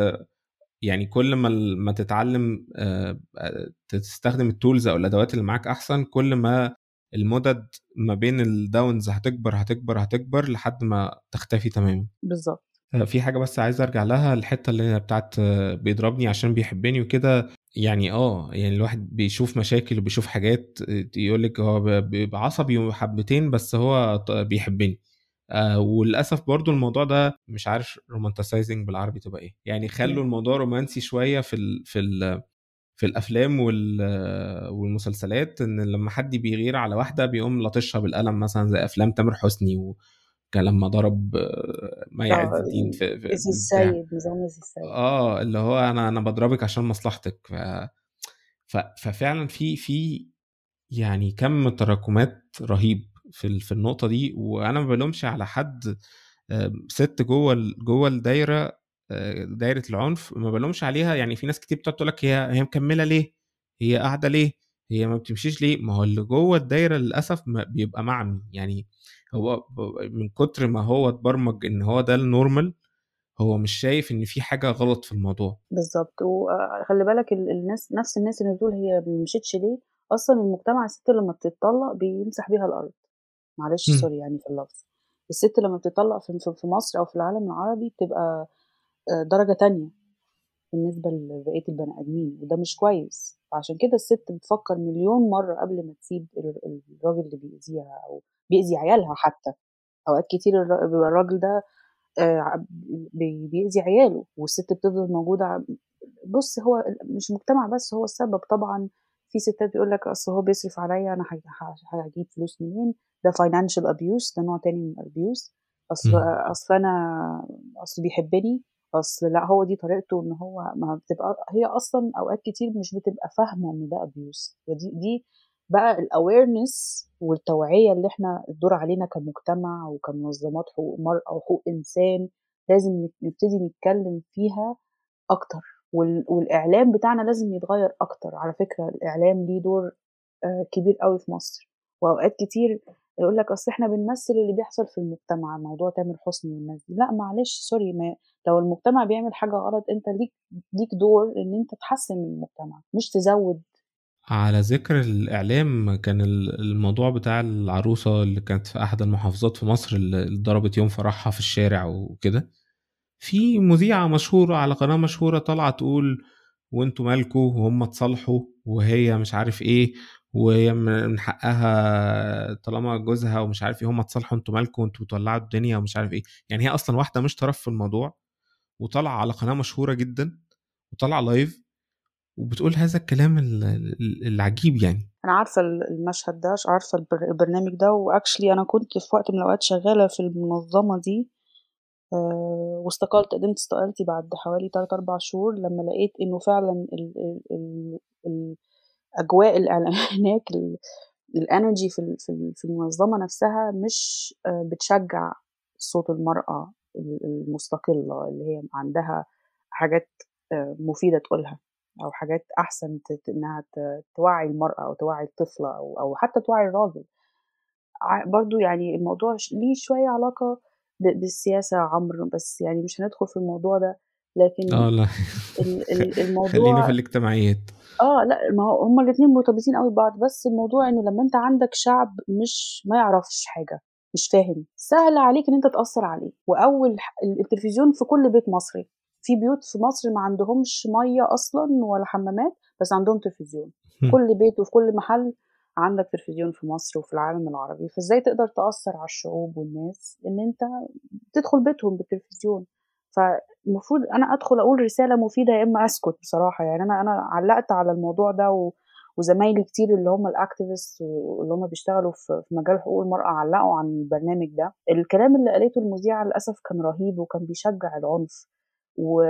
يعني كل ما ما تتعلم آه، تستخدم ال tools أو الأدوات اللي معاك أحسن كل ما المدد ما بين ال downs هتكبر هتكبر هتكبر لحد ما تختفي تماما. بالظبط. آه، في حاجة بس عايز أرجع لها الحتة اللي هي بتاعت آه، بيضربني عشان بيحبني وكده. يعني آه يعني الواحد بيشوف مشاكل وبيشوف حاجات يقول لك هو بيبقى عصبي حبتين بس هو بيحبني. آه وللأسف برضو الموضوع ده مش عارف رومانتسايزنج بالعربي تبقى إيه. يعني خلوا الموضوع رومانسي شوية في ال في ال في الأفلام والمسلسلات إن لما حد بيغير على واحدة بيقوم لطشها بالقلم مثلا زي أفلام تامر حسني وكان لما ضرب عز آه، الدين في, في السيد؟ نظام السيد؟ آه اللي هو أنا أنا بضربك عشان مصلحتك. ف ففعلا في في يعني كم تراكمات رهيب في في النقطة دي. وأنا ما بلومش على حد ست جوه جوه الدايرة دايرة العنف ما بلومش عليها. يعني في ناس كتير بتقعد تقول لك هي هي مكملة ليه؟ هي قاعدة ليه؟ هي ما بتمشيش ليه؟ ما هو اللي جوه الدايرة للأسف بيبقى معمي يعني هو من كتر ما هو اتبرمج إن هو ده ال normal هو مش شايف إن في حاجة غلط في الموضوع. بالظبط وخلي بالك الناس نفس الناس اللي بتقول هي ما مشيتش ليه أصلا المجتمع الست لما بتتطلق بيمسح بيها الأرض. معلش sorry يعني في اللفظ. الست لما بتطلق في مصر أو في العالم العربي بتبقى آه، درجة تانية بالنسبة لبقية البني آدمين وده مش كويس. عشان كده الست بتفكر مليون مرة قبل ما تسيب الراجل اللي بيأذيها أو بيأذي عيالها حتى. أوقات كتير بيبقى الراجل ده آه، بيأذي عياله والست بتفضل موجودة بص هو مش مجتمع بس هو السبب طبعا. في ستات بيقول لك أصل هو بيصرف عليا أنا هجيب فلوس منين؟ ده financial abuse ده نوع تاني من ال abuse أصل أصل أنا أصل بيحبني أصل لأ هو دي طريقته إن هو ما بتبقى هي أصلا أوقات كتير مش بتبقى فاهمة إن ده abuse ودي دي بقى ال awareness والتوعية اللي إحنا الدور علينا كمجتمع وكمنظمات حقوق مرأة وحقوق إنسان لازم نبتدي نتكلم فيها أكتر. والإعلام بتاعنا لازم يتغير أكتر. على فكرة الإعلام ليه دور آه، كبير قوي في مصر. وأوقات كتير يقول لك أصل إحنا بنمثل اللي بيحصل في المجتمع موضوع تامر حسني والناس دي. لأ معلش sorry ما لو المجتمع بيعمل حاجة غلط أنت ليك ليك دور إن أنت تحسن المجتمع مش تزود. على ذكر الإعلام كان الموضوع بتاع العروسة اللي كانت في أحد المحافظات في مصر اللي ضربت يوم فرحها في الشارع وكده في مذيعة مشهورة على قناة مشهورة طالعة تقول وأنتوا مالكوا؟ وهم اتصالحوا وهي مش عارف إيه وهي من حقها طالما جوزها ومش عارف إيه هم اتصالحوا أنتوا مالكوا؟ وأنتوا بتولعوا الدنيا ومش عارف إيه. يعني هي أصلا واحدة مش طرف في الموضوع. وطالعة على قناة مشهورة جدا وطالعة live وبتقول هذا الكلام العجيب يعني. أنا عارفة المشهد ده عارفة البرنامج ده و actually أنا كنت في وقت من الأوقات شغالة في المنظمة دي آه، واستقلت قدمت استقالتي بعد حوالي 3 4 شهور لما لقيت إنه فعلا ال ال ال الأجواء هناك ال energy في في المنظمة نفسها مش آه، بتشجع صوت المرأة المستقلة اللي هي عندها حاجات آه، مفيدة تقولها أو حاجات أحسن إنها توعي المرأة أو توعي الطفله أو أو حتى توعي الراجل. برضو يعني الموضوع ليه شوية علاقة بالسياسة عمرو بس يعني مش هندخل في الموضوع ده لكن آه لا. الموضوع خلينا في الاجتماعيات. آه لا ما هو هما الاثنين مرتبطين قوي ببعض بس الموضوع إنه لما أنت عندك شعب مش ما يعرفش حاجة. مش فاهم. سهل عليك إن أنت تأثر عليه. وأول التلفزيون في كل بيت مصري. في بيوت في مصر ما عندهمش مية أصلا ولا حمامات بس عندهم تلفزيون. كل بيت وفي كل محل عندك تلفزيون في مصر وفي العالم العربي. فإزاي تقدر تأثر على الشعوب والناس إن أنت تدخل بيتهم بالتلفزيون؟ فالمفروض أنا أدخل أقول رسالة مفيدة يا إما أسكت بصراحة. يعني أنا أنا علقت على الموضوع ده و... وزمايلي كتير اللي هم ال activist واللي هم بيشتغلوا في مجال حقوق المرأة علقوا عن البرنامج ده. الكلام اللي قالته المذيعة للأسف كان رهيب وكان بيشجع العنف. و...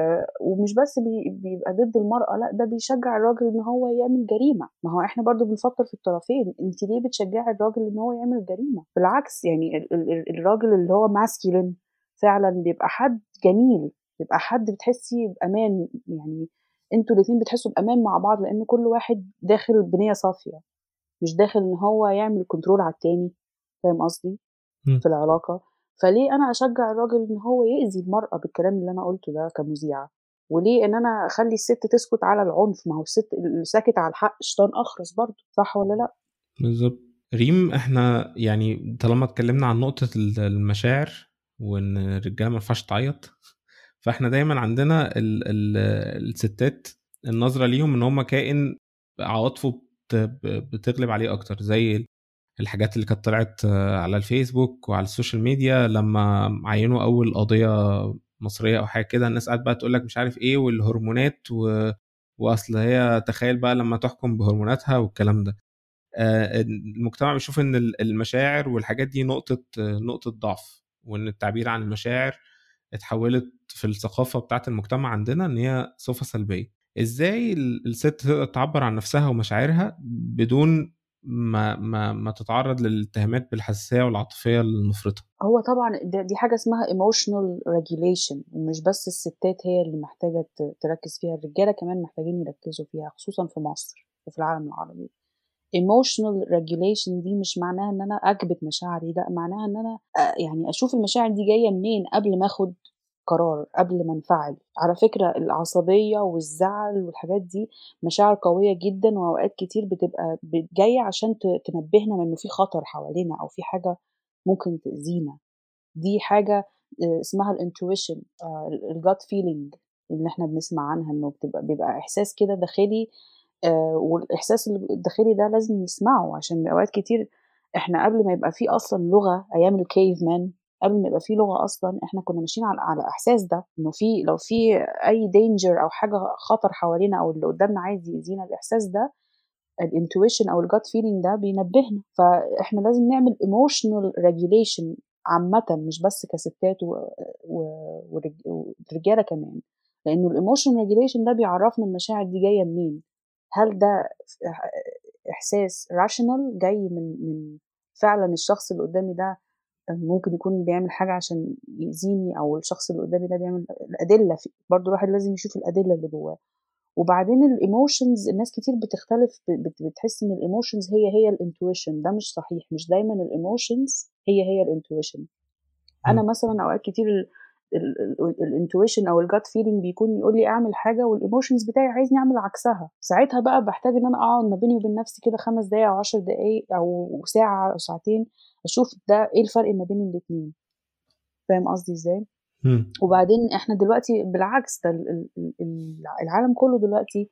ومش بس بي... بيبقى ضد المرأة لا ده بيشجع الراجل إن هو يعمل جريمة. ما هو إحنا برضو بنفكر في الطرفين. انت ليه بتشجعي الراجل إن هو يعمل جريمة؟ بالعكس يعني ال... ال... الراجل اللي هو masculine فعلا بيبقى حد جميل بيبقى حد بتحسي بأمان. يعني أنتوا الاتنين بتحسوا بأمان مع بعض لأن كل واحد داخل بنية صافية مش داخل إن هو يعمل كنترول على التاني فاهم قصدي؟ في العلاقة. فليه أنا أشجع الراجل إن هو يأذي المرأة بالكلام اللي أنا قلته ده كمذيعة؟ وليه إن أنا أخلي الست تسكت على العنف؟ ما هو الست اللي ساكت على الحق شيطان أخرس برضه صح ولا لأ؟ بالظبط. ريم إحنا يعني طالما اتكلمنا عن نقطة المشاعر وإن الرجالة ما ينفعش تعيط فاحنا دايما عندنا ال ال الستات النظرة ليهم إن هم كائن عواطفه بتغلب عليه أكتر زي الحاجات اللي كانت طلعت على الفيسبوك وعلى السوشيال ميديا لما عينوا أول قاضية مصرية أو حاجة كده الناس قاعدة بقى تقول لك مش عارف إيه والهرمونات و... وأصل هي تخيل بقى لما تحكم بهرموناتها والكلام ده. آه، المجتمع بيشوف إن المشاعر والحاجات دي نقطة نقطة ضعف وإن التعبير عن المشاعر اتحولت في الثقافة بتاعت المجتمع عندنا إن هي صفة سلبية. إزاي الست تقدر تعبر عن نفسها ومشاعرها بدون ما ما ما تتعرض للاتهامات بالحساسية والعاطفية المفرطة؟ هو طبعا دي حاجة اسمها emotional regulation ومش بس الستات هي اللي محتاجة تركز فيها الرجالة كمان محتاجين يركزوا فيها خصوصا في مصر وفي العالم العربي. Emotional regulation دي مش معناها إن أنا أكبت مشاعري لأ معناها إن أنا يعني أشوف المشاعر دي جاية منين قبل ما آخد قرار قبل ما انفعل. على فكرة العصبية والزعل والحاجات دي مشاعر قوية جدا وأوقات كتير بتبقى جاية عشان تنبهنا من إنه في خطر حوالينا أو في حاجة ممكن تأذينا. دي حاجة آه، اسمها ال intuition ال gut feeling اللي إحنا بنسمع عنها إنه بتبقى بيبقى إحساس كده داخلي آه، والإحساس الداخلي ده لازم نسمعه عشان أوقات كتير إحنا قبل ما يبقى فيه أصلا لغة أيام ال cave man قبل ما يبقى فيه لغة أصلا إحنا كنا ماشيين على على الاحساس ده إنه في لو في أي danger أو حاجة خطر حوالينا أو اللي قدامنا عايز يأذينا الإحساس ده ال intuition أو ال gut feeling ده بينبهنا. فإحنا لازم نعمل emotional regulation عامة مش بس كستات ورجالة كمان. لأنه ال emotion regulation ده بيعرفنا المشاعر دي جاية منين. هل ده إحساس rational جاي من من فعلا الشخص اللي قدامي ده ممكن يكون بيعمل حاجة عشان يأذيني أو الشخص اللي قدامي ده بيعمل الأدلة برضه الواحد لازم يشوف الأدلة اللي جواه. وبعدين ال emotions الناس كتير بتختلف بتحس إن ال emotions هي هي ال intuition ده مش صحيح مش دايما ال emotions هي هي ال intuition أنا مثلا أوقات كتير ال intuition أو ال gut feeling بيكون يقول لي اعمل حاجة وال emotions بتاعي عايزني أعمل عكسها. ساعتها بقى بحتاج إن أنا أقعد ما بيني وبين نفسي كده خمس دقايق أو عشر دقايق أو ساعة أو ساعتين أشوف ده إيه الفرق ما بين الاتنين. فاهم قصدي إزاي؟ وبعدين إحنا دلوقتي بالعكس ده العالم كله دلوقتي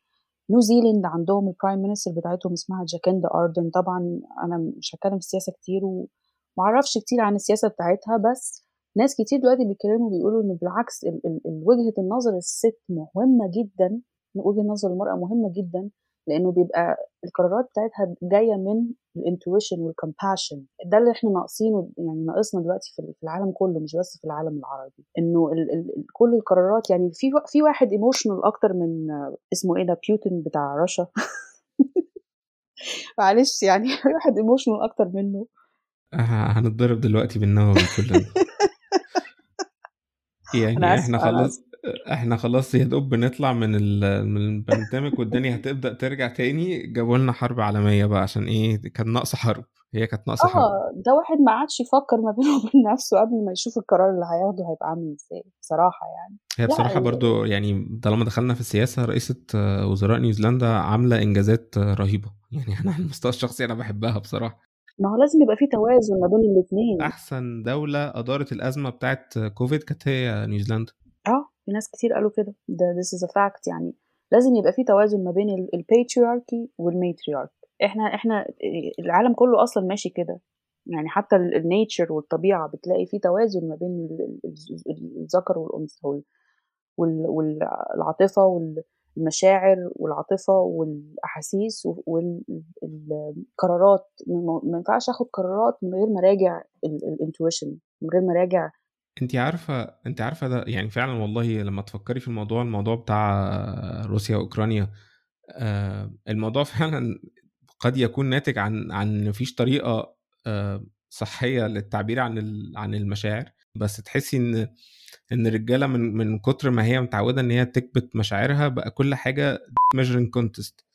نيوزيلند عندهم ال prime minister بتاعتهم اسمها جاسيندا أرديرن طبعا أنا مش هتكلم في السياسة كتير ومعرفش كتير عن السياسة بتاعتها بس ناس كتير دلوقتي بيتكلموا بيقولوا إن بالعكس وجهة النظر الست مهمة جدا وجهة نظر المرأة مهمة جدا لأنه بيبقى القرارات بتاعتها جاية من ال intuition وال compassion ده اللي إحنا ناقصينه يعني ناقصنا دلوقتي في العالم كله مش بس في العالم العربي. إنه ال ال كل القرارات يعني في في واحد emotional أكتر من اسمه إيه ده بيوتن بتاع رشا. معلش يعني واحد emotional أكتر منه. هنتضرب دلوقتي بالنووي كلنا. يعني إحنا خلاص إحنا خلاص يا دوب بنطلع من من البانديميك والدنيا هتبدأ ترجع تاني. جابوا لنا حرب عالمية بقى عشان إيه؟ كان ناقصة حرب. هي كانت ناقصة حرب. آه ده واحد ما عادش يفكر ما بينه وبين نفسه قبل ما يشوف القرار اللي هياخده هيبقى عامل إزاي بصراحة يعني. هي بصراحة برضو يعني طالما دخلنا في السياسة رئيسة وزراء نيوزيلندا عاملة إنجازات رهيبة. يعني أنا على المستوى الشخصي أنا بحبها بصراحة. ما هو لازم يبقى في توازن ما بين الاثنين أحسن دولة أدارت الأزمة بتاعت كوفيد كانت هي نيوزيلندا. آه في ناس كتير قالوا كده. ده this is a fact يعني. لازم يبقى في توازن ما بين ال patriarchy وال matriarch إحنا إحنا العالم كله أصلا ماشي كده. يعني حتى ال nature والطبيعة بتلاقي في توازن ما بين الذكر والأنثى والعاطفة والمشاعر والعاطفة والأحاسيس والقرارات ما ينفعش آخد قرارات من غير ما راجع ال intuition من غير ما راجع انت عارفة انت عارفة ده يعني فعلا والله لما تفكري في الموضوع الموضوع بتاع روسيا وأوكرانيا آه، الموضوع فعلا قد يكون ناتج عن عن مفيش طريقة آه، صحية للتعبير عن عن المشاعر. بس تحسي إن إن الرجالة من من كتر ما هي متعودة إن هي تكبت مشاعرها بقى كل حاجة measuring contest.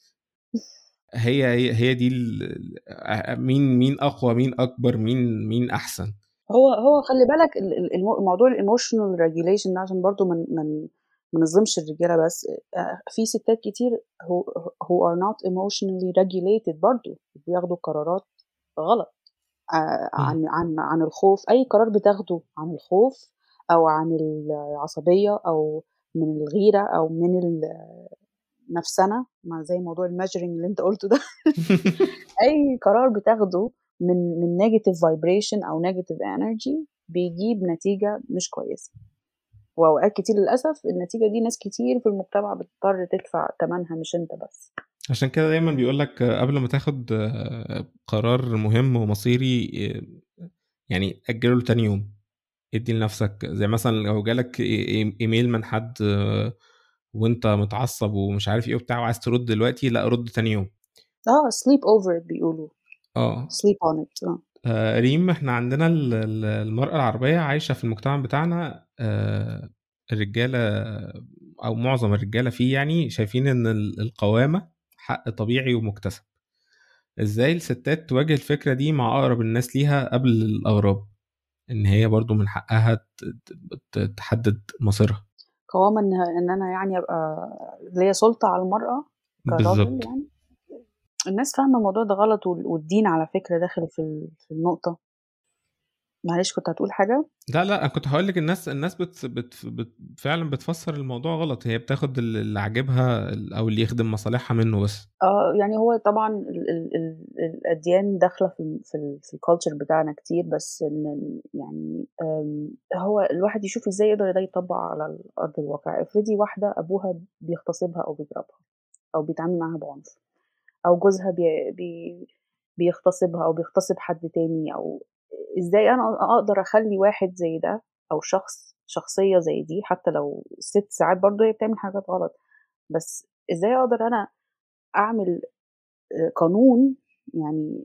هي هي دي مين مين أقوى مين أكبر مين مين أحسن. هو هو خلي بالك الموضوع ال emotional regulation عشان برضو من من ما نظلمش الرجالة بس آه، في ستات كتير هو هو are not emotionally regulated برضو بياخدوا قرارات غلط. آه، عن عن عن الخوف أي قرار بتاخده عن الخوف أو عن العصبية أو من الغيرة أو من نفسنا ما زي موضوع الماجرنج اللي أنت قلته ده. أي قرار بتاخده من من negative vibration أو negative energy بيجيب نتيجة مش كويسة. وأوقات كتير للأسف النتيجة دي ناس كتير في المجتمع بتضطر تدفع ثمنها مش أنت بس. عشان كده دايما بيقول لك قبل ما تاخد قرار مهم ومصيري يعني أجله لتاني يوم. ادي لنفسك. زي مثلا لو جالك إيميل من حد وانت متعصب ومش عارف إيه وبتاع وعايز ترد دلوقتي لأ رد تاني يوم. آه sleep over بيقولوا. آه. sleep on it آه. ريم إحنا عندنا المرأة العربية عايشة في المجتمع بتاعنا آه الرجالة أو معظم الرجالة فيه يعني شايفين إن القوامة حق طبيعي ومكتسب. إزاي الستات تواجه الفكرة دي مع أقرب الناس ليها قبل الأغراب؟ إن هي برضو من حقها تحدد مصيرها. قوامة إن إن أنا يعني أبقى ليا سلطة على المرأة كراجل يعني. الناس فاهمة الموضوع ده غلط والدين على فكرة داخل في النقطة. معلش كنت هتقول حاجة؟ لا لا أنا كنت هقول لك الناس الناس بت بت بت فعلا بتفسر الموضوع غلط. هي بتاخد اللي عاجبها أو اللي يخدم مصالحها منه بس. آه يعني هو طبعا ال ال ال الأديان داخلة في في, في ال culture بتاعنا كتير بس إن يعني هو الواحد يشوف إزاي يقدر ده يطبق على ارض الواقع. افرضي واحدة أبوها بيغتصبها أو بيضربها أو بيتعامل معاها بعنف أو جوزها بي بي بيغتصبها أو بيغتصب حد تاني أو إزاي أنا أقدر أخلي واحد زي ده أو شخص شخصية زي دي حتى لو ست ساعات برضه هي بتعمل حاجات غلط بس إزاي أقدر أنا أعمل قانون يعني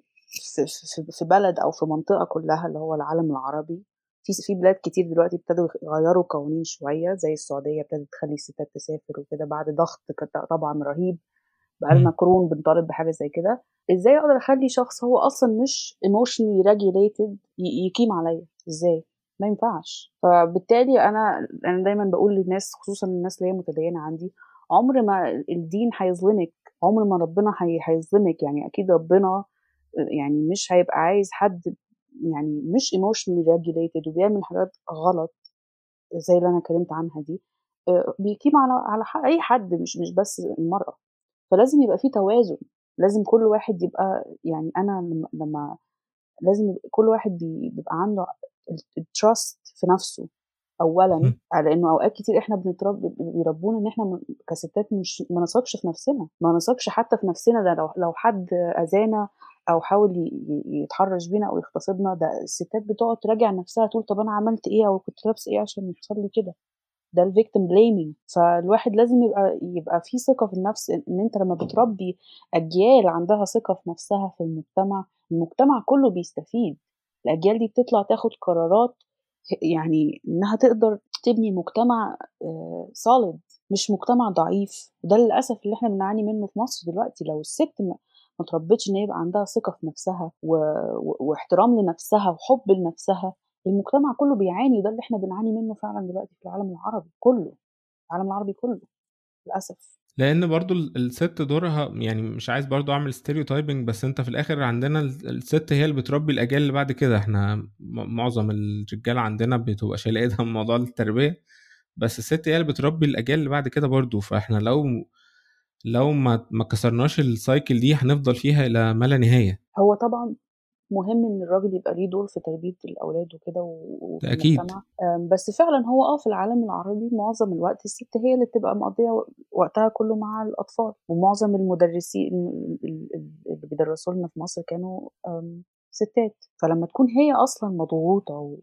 في, في بلد أو في منطقة كلها اللي هو العالم العربي في في بلاد كتير دلوقتي ابتدوا يغيروا قوانين شوية زي السعودية ابتدت تخلي الستات تسافر وكده بعد ضغط طبعا رهيب. بقالنا قرون بنطالب بحاجة زي كده؟ إزاي أقدر أخلي شخص هو أصلا مش emotionally regulated يقيم عليا؟ إزاي؟ ما ينفعش. فبالتالي أنا أنا دايما بقول للناس خصوصا الناس اللي هي متدينة عندي عمر ما الدين هيظلمك عمر ما ربنا هيظلمك. يعني أكيد ربنا يعني مش هيبقى عايز حد يعني مش emotionally regulated وبيعمل حاجات غلط زي اللي أنا اتكلمت عنها دي بيقيم على على أي حد مش مش بس المرأة. فلازم يبقى في توازن. لازم كل واحد يبقى يعني أنا لما لازم يبقى كل واحد بيبقى عنده التراست في نفسه اولا على إنه أوقات كتير إحنا بنترب بيربونا إن إحنا كستات مش ما نثقش في نفسنا. ما نثقش حتى في نفسنا ده لو لو حد أذانا أو حاول يتحرش بينا أو يغتصبنا ده الستات بتقعد تراجع نفسها تقول طب أنا عملت إيه أو كنت لابسة إيه عشان يحصل لي كده. ده ال victim blaming فالواحد لازم يبقى يبقى في ثقة في النفس إن أنت لما بتربي اجيال عندها ثقة في نفسها في المجتمع المجتمع كله بيستفيد. الأجيال دي بتطلع تاخد قرارات يعني إنها تقدر تبني مجتمع صالد مش مجتمع ضعيف. وده للأسف اللي إحنا بنعاني منه في مصر دلوقتي. لو الست ما تربتش إن يبقى عندها ثقة في نفسها. و... واحترام لنفسها وحب لنفسها المجتمع كله بيعاني وده اللي إحنا بنعاني منه فعلا دلوقتي في العالم العربي كله العالم العربي كله للأسف. لأن برضو الست دورها يعني مش عايز برضو أعمل ستيريوتايبنج بس أنت في الآخر عندنا الست هي اللي بتربي الأجيال اللي بعد كده. إحنا معظم الرجالة عندنا بتبقى شايلة إيدها من موضوع التربية بس الست هي اللي بتربي الأجيال اللي بعد كده برضو. فإحنا لو لو ما ما كسرناش السايكل دي هنفضل فيها إلى ما لا نهاية. هو طبعا مهم إن الراجل يبقى ليه دور في تربية الأولاد وكده وفي أكيد. المجتمع. بس فعلا هو آه في العالم العربي معظم الوقت الست هي اللي بتبقى مقضية وقتها كله مع الأطفال. ومعظم المدرسين اللي بيدرسوا لنا في مصر كانوا ستات. فلما تكون هي أصلا مضغوطة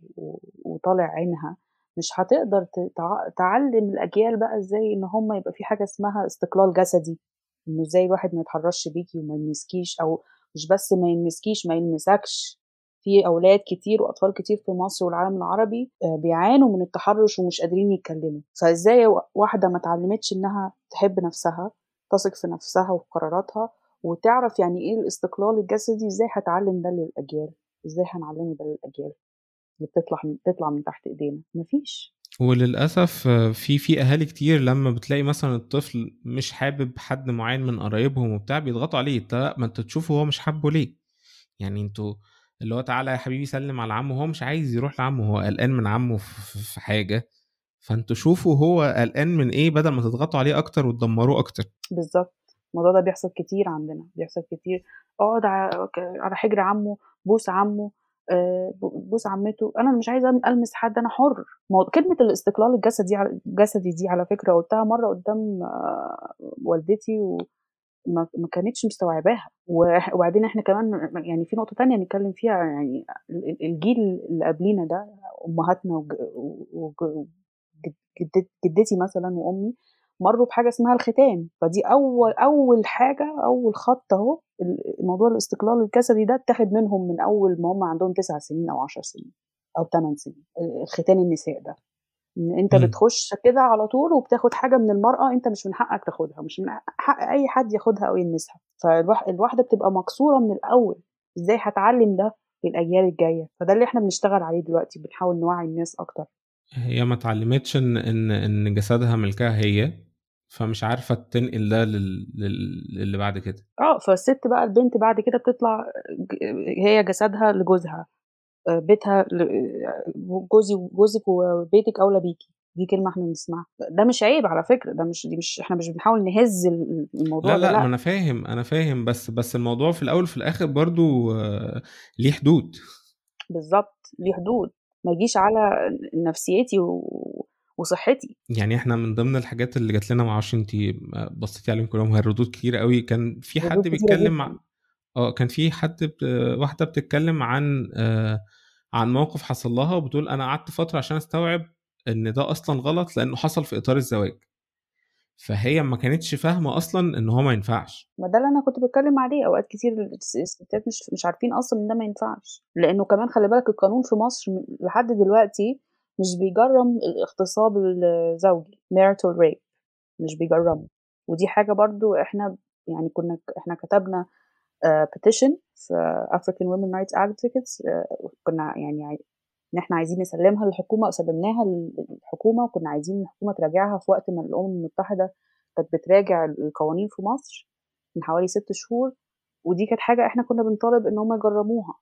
وطالع عينها مش هتقدر تعلم الأجيال بقى إزاي إن هم يبقى في حاجة اسمها استقلال جسدي. إنه إزاي الواحد ما يتحرش بيكي وما يمسكيش أو مش بس ما يلمسكيش ما يلمسكش. في أولاد كتير وأطفال كتير في مصر والعالم العربي بيعانوا من التحرش ومش قادرين يتكلموا. فإزاي واحدة ما اتعلمتش إنها تحب نفسها تثق في نفسها وفي قراراتها وتعرف يعني إيه الاستقلال الجسدي إزاي هتعلم ده للأجيال؟ إزاي هنعلمه ده للأجيال؟ اللي بتطلع من بتطلع من تحت إيدينا. مفيش. وللأسف في في أهالي كتير لما بتلاقي مثلا الطفل مش حابب حد معين من قرايبهم وبتاع بيضغطوا عليه لا ما أنت تشوفه هو مش حابه ليه؟ يعني أنتوا اللي هو تعالى يا حبيبي سلم على عمه هو مش عايز يروح لعمه هو قلقان من عمه في حاجة. فأنتوا شوفوا هو قلقان من إيه بدل ما تضغطوا عليه أكتر وتدمروه أكتر. بالظبط. الموضوع ده بيحصل كتير عندنا بيحصل كتير. اقعد على حجر عمه بوس عمه بوس عمته أنا مش عايزة ألمس حد أنا حر. كلمة الاستقلال الجسدي الجسدي دي على فكرة قلتها مرة قدام والدتي وما ما كانتش مستوعباها. وبعدين إحنا كمان يعني في نقطة تانية نتكلم فيها يعني الجيل اللي قبلينا ده أمهاتنا وجدتي مثلا وأمي مروا بحاجة اسمها الختان. فدي اول أول حاجة أول خط أهو موضوع الاستقلال الجسدي ده اتاخد منهم من أول ما هم عندهم تسع سنين أو عشر سنين أو ثمان سنين ختان النساء ده. إن أنت م. بتخش كده على طول وبتاخد حاجة من المرأة أنت مش من حقك تاخدها مش من حق أي حد ياخدها أو يلمسها. فالواحده بتبقى مكسورة من الأول إزاي هتعلم ده للاجيال الجاية؟ فده اللي إحنا بنشتغل عليه دلوقتي بنحاول نوعي الناس أكتر. هي ما اتعلمتش ان ان إن جسدها ملكها هي فمش عارفة تنقل ده لل... للي بعد كده. آه فالست بقى البنت بعد كده بتطلع هي جسدها لجوزها. آه، بيتها ل- جوزي جوزك وبيتك أولى بيكي. دي كلمة إحنا بنسمعها. ده مش عيب على فكرة ده مش دي مش إحنا مش بنحاول نهز ال- الموضوع لا لا لا. أنا فاهم أنا فاهم بس بس الموضوع في الأول وفي الآخر برضو آه، ليه حدود. بالظبط ليه حدود. ما يجيش على نفسيتي و... وصحتي. يعني إحنا من ضمن الحاجات اللي جات لنا معرفش انت بصيتي عليهم كلهم هي ردود كتير قوي. كان في حد بيتكلم مع آه كان في حد ب... واحدة بتتكلم عن آه، عن موقف حصل لها وبتقول أنا قعدت فترة عشان أستوعب إن ده أصلا غلط لأنه حصل في إطار الزواج. فهي ما كانتش فاهمة أصلا إن هو ما ينفعش. ما ده اللي أنا كنت بتكلم عليه. أوقات كتير الس- الستات مش مش عارفين أصلا إن ده ما ينفعش. لأنه كمان خلي بالك القانون في مصر لحد دلوقتي مش بيجرم الاغتصاب الزوجي marital rape مش بيجرمه. ودي حاجة برضو إحنا يعني كنا إحنا كتبنا آه، petition في African Women Rights Advocates آه، كنا يعني إن إحنا عايزين نسلمها للحكومة وسلمناها للحكومة وكنا عايزين الحكومة تراجعها في وقت ما الأمم المتحدة كانت بتراجع القوانين في مصر من حوالي ست شهور. ودي كانت حاجة إحنا كنا بنطالب إن هم يجرموها.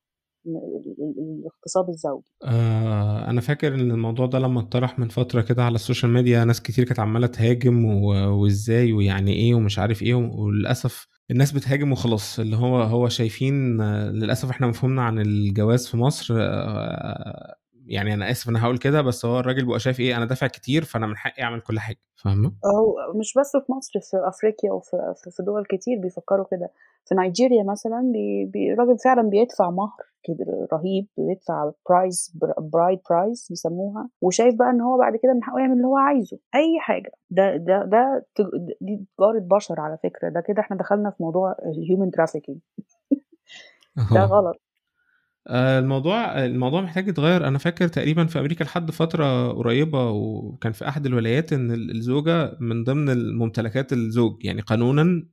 الاغتصاب الزوجي. آه أنا فاكر إن الموضوع ده لما اتطرح من فترة كده على السوشيال ميديا ناس كتير كانت عمالة تهاجم وإزاي ويعني إيه ومش عارف إيه وللأسف الناس بتهاجم وخلاص. اللي هو هو شايفين للأسف إحنا مفهومنا عن الجواز في مصر آه، يعني أنا آسف أنا هقول كده بس هو الراجل بيبقى شايف إيه أنا دافع كتير فأنا من حقي أعمل كل حاجة. فاهمة؟ هو مش بس في مصر في أفريقيا وفي في- دول كتير بيفكروا كده. في نيجيريا مثلا بي بي الراجل فعلا بيدفع مهر كده رهيب بيدفع price bride price بيسموها وشايف بقى إن هو بعد كده من حقه يعمل اللي هو عايزه أي حاجة. ده ده ده دي تجارة بشر على فكرة. ده كده إحنا دخلنا في موضوع ال human trafficking ده غلط. الموضوع الموضوع محتاج يتغير. أنا فاكر تقريبا في أمريكا لحد فترة قريبة وكان في أحد الولايات إن ال- الزوجة من ضمن الممتلكات الزوج. يعني قانونا ال-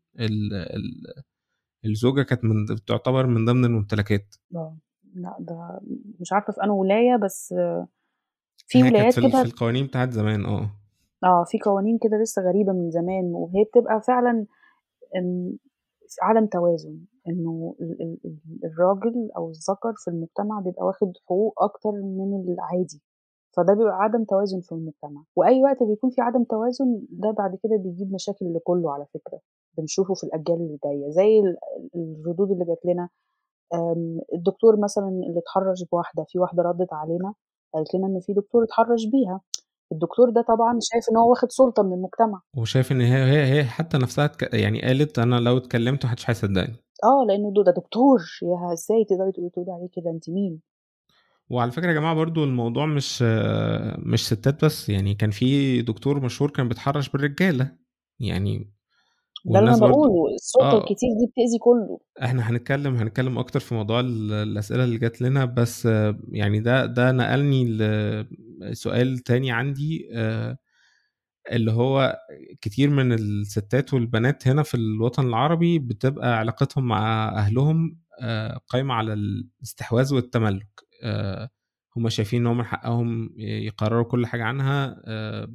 ال- الزوجة كانت من تعتبر من ضمن الممتلكات. آه، لا ده مش عارفة في أنهي ولاية بس آه، في كانت ولايات في في القوانين بتاعت زمان آه. آه في قوانين كده لسه غريبة من زمان وهي بتبقى فعلا عدم توازن. إنه ال- ال- ال- الراجل أو الذكر في المجتمع بيبقى واخد حقوق أكتر من العادي. فده بيبقى عدم توازن في المجتمع. وأي وقت بيكون في عدم توازن ده بعد كده بيجيب مشاكل لكله على فكرة. بنشوفه في الأجيال اللي جاية. زي ال- الردود اللي جات لنا. الدكتور مثلا اللي اتحرش بواحدة في واحدة ردت علينا قالت لنا إن في دكتور اتحرش بيها. الدكتور ده طبعا شايف إن هو واخد سلطة من المجتمع. وشايف إن هي هي هي حتى نفسها. يعني قالت أنا لو اتكلمت محدش هيصدقني. آه لأنه ده ده دكتور. يا إزاي تقدري تقولي تقولي عليه كده؟ انت مين؟ وعلى فكرة يا جماعة برضو الموضوع مش آه، مش ستات بس. يعني كان في دكتور مشهور كان بيتحرش بالرجالة. يعني ده اللي والناس برضو بقوله. السلطة آه. الكتير دي بتأذي كله. إحنا هنتكلم هنتكلم أكتر في موضوع ال- الأسئلة اللي جات لنا. بس آه، يعني ده ده نقلني لسؤال تاني عندي. آه، اللي هو كتير من الستات والبنات هنا في الوطن العربي بتبقى علاقتهم مع أهلهم آه، قايمة على الاستحواذ والتملك. آه، هم شايفين إن هم من حقهم يقرروا كل حاجة عنها. آه،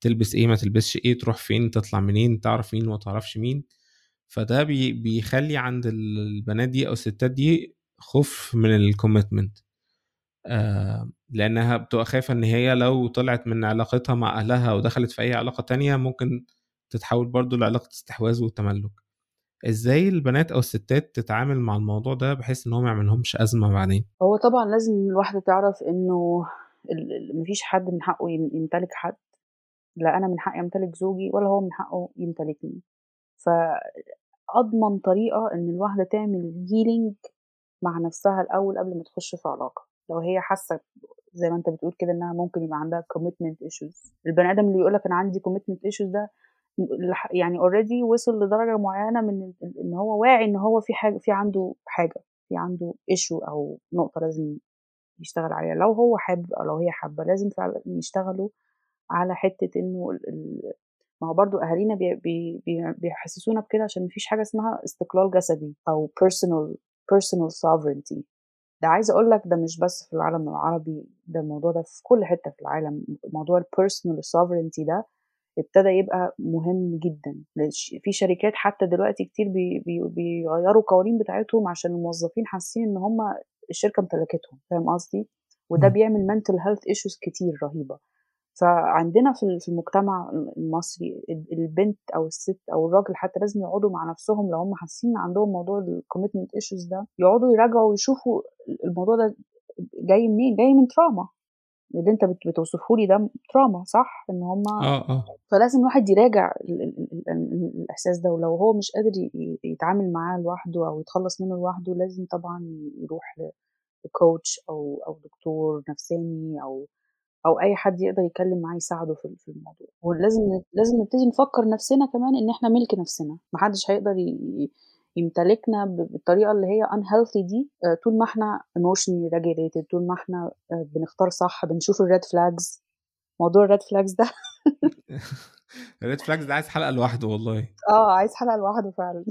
تلبس إيه ما تلبسش إيه تروح فين تطلع منين تعرف مين وما تعرفش مين. فده بي بيخلي عند البنات دي أو الستات دي خوف من ال commitment لأنها بتبقى خايفة إن هي لو طلعت من علاقتها مع أهلها ودخلت في أي علاقة تانية ممكن تتحول برضو لعلاقة استحواذ وتملك. إزاي البنات أو الستات تتعامل مع الموضوع ده بحيث إن هو ما يعملهمش أزمة بعدين؟ هو طبعا لازم الواحدة تعرف إنه مفيش حد من حقه يم- يمتلك حد. لا أنا من حقي أمتلك زوجي ولا هو من حقه يمتلكني. فأضمن طريقة إن الواحدة تعمل healing مع نفسها الأول قبل ما تخش في علاقة. لو هي حاسة زي ما انت بتقول كده إنها ممكن يبقى عندها commitment issues. البني آدم اللي يقولك أنا عندي commitment issues ده يعني already وصل لدرجة معينة من إن هو واعي إن هو في حاجة في عنده حاجة في عنده issue أو نقطة لازم يشتغل عليها. لو هو حابب أو لو هي حابة لازم فعلا يشتغلوا على حتة إنه ما هو برضو أهالينا بي بي بي بيحسسونا بكده عشان مفيش حاجة اسمها استقلال جسدي أو personal personal sovereignty. ده عايزة أقول لك ده مش بس في العالم العربي ده الموضوع ده في كل حتة في العالم. موضوع ال personal sovereignty ده ابتدى يبقى مهم جدا. في شركات حتى دلوقتي كتير بي بي بيغيروا القوانين بتاعتهم عشان الموظفين حاسين إن هم الشركة امتلكتهم فاهم قصدي؟ وده. بيعمل mental health issues كتير رهيبة. فعندنا في في المجتمع المصري ال- البنت أو الست أو الراجل حتى لازم يقعدوا مع نفسهم لو هم حاسين عندهم موضوع ال commitment issues ده يقعدوا يراجعوا ويشوفوا الموضوع ده جاي منين؟ جاي من trauma اللي أنت بت- بتوصفه لي ده تراما صح؟ إن هم آه آه. فلازم الواحد يراجع ال- ال- ال- ال- الإحساس ده ولو هو مش قادر يتعامل معاه لوحده أو يتخلص منه لوحده لازم طبعا يروح لكوتش أو أو دكتور نفساني أو أو أي حد يقدر يتكلم معاه يساعده في في الموضوع. ولازم لازم نبتدي نفكر نفسنا كمان إن إحنا ملك نفسنا. محدش هيقدر ي- يمتلكنا بالطريقة اللي هي unhealthy دي. آه، طول ما إحنا emotionally regulated طول ما إحنا آه، بنختار صح بنشوف الريد فلاجز موضوع الريد فلاجز ده. الريد فلاجز ده عايز حلقة لوحده والله. آه عايز حلقة لوحده فعلا.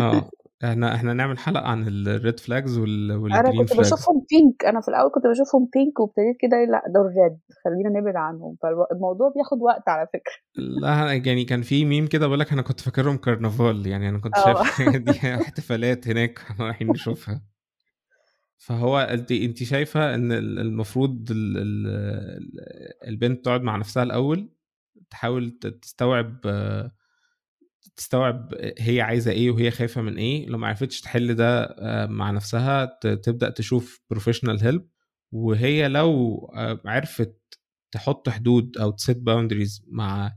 آه. إحنا إحنا نعمل حلقة عن ال red flags وال أنا كنت بشوفهم pink أنا في الأول كنت بشوفهم pink وابتديت كده لأ دول red خلينا نبعد عنهم. فالموضوع بياخد وقت على فكرة. لا يعني كان في ميم كده بقول لك أنا كنت فاكرهم كرنفال. يعني أنا كنت شايف دي احتفالات هناك رايحين نشوفها. فهو انت انت شايفة إن ال- المفروض ال- ال- البنت تقعد مع نفسها الأول تحاول تستوعب آه، تستوعب هي عايزة إيه وهي خايفة من إيه لو ما عرفتش تحل ده آه، مع نفسها تبدأ تشوف professional help وهي لو آه، عرفت تحط حدود أو ت set boundaries مع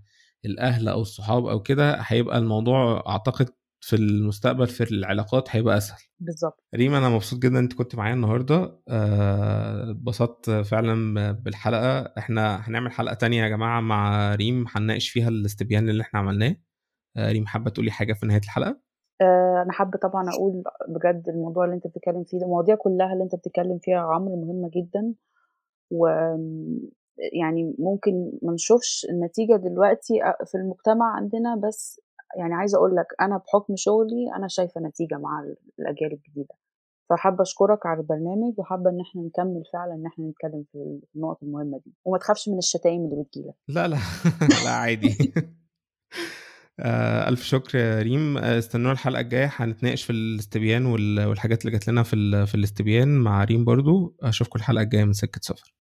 الأهل أو الصحاب أو كده هيبقى الموضوع أعتقد في المستقبل في العلاقات هيبقى أسهل. بالظبط. ريم أنا مبسوط جدا أنت كنت معايا النهارده. آه، اتبسطت فعلا بالحلقة. إحنا هنعمل حلقة تانية يا جماعة مع ريم هنناقش فيها الاستبيان اللي إحنا عملناه. ريم حابة تقولي حاجة في نهاية الحلقة؟ آه، أنا حابة طبعا أقول بجد الموضوع اللي أنت بتتكلم فيه ده المواضيع كلها اللي أنت بتتكلم فيها يا عمرو مهمة جدا و يعني ممكن ما نشوفش النتيجة دلوقتي في المجتمع عندنا بس يعني عايزة أقول لك أنا بحكم شغلي أنا شايفة نتيجة مع الأجيال الجديدة. فحابة أشكرك على البرنامج وحابة إن إحنا نكمل فعلا إن إحنا نتكلم في النقط المهمة دي. وما تخافش من الشتايم اللي بتجيلك. لا لا لا عادي. آه، ألف شكر يا ريم. آه، استنونا الحلقة الجاية. هنتناقش في الاستبيان وال- والحاجات اللي جات لنا في في الاستبيان مع ريم برضو. أشوفكم الحلقة الجاية من سكة سفر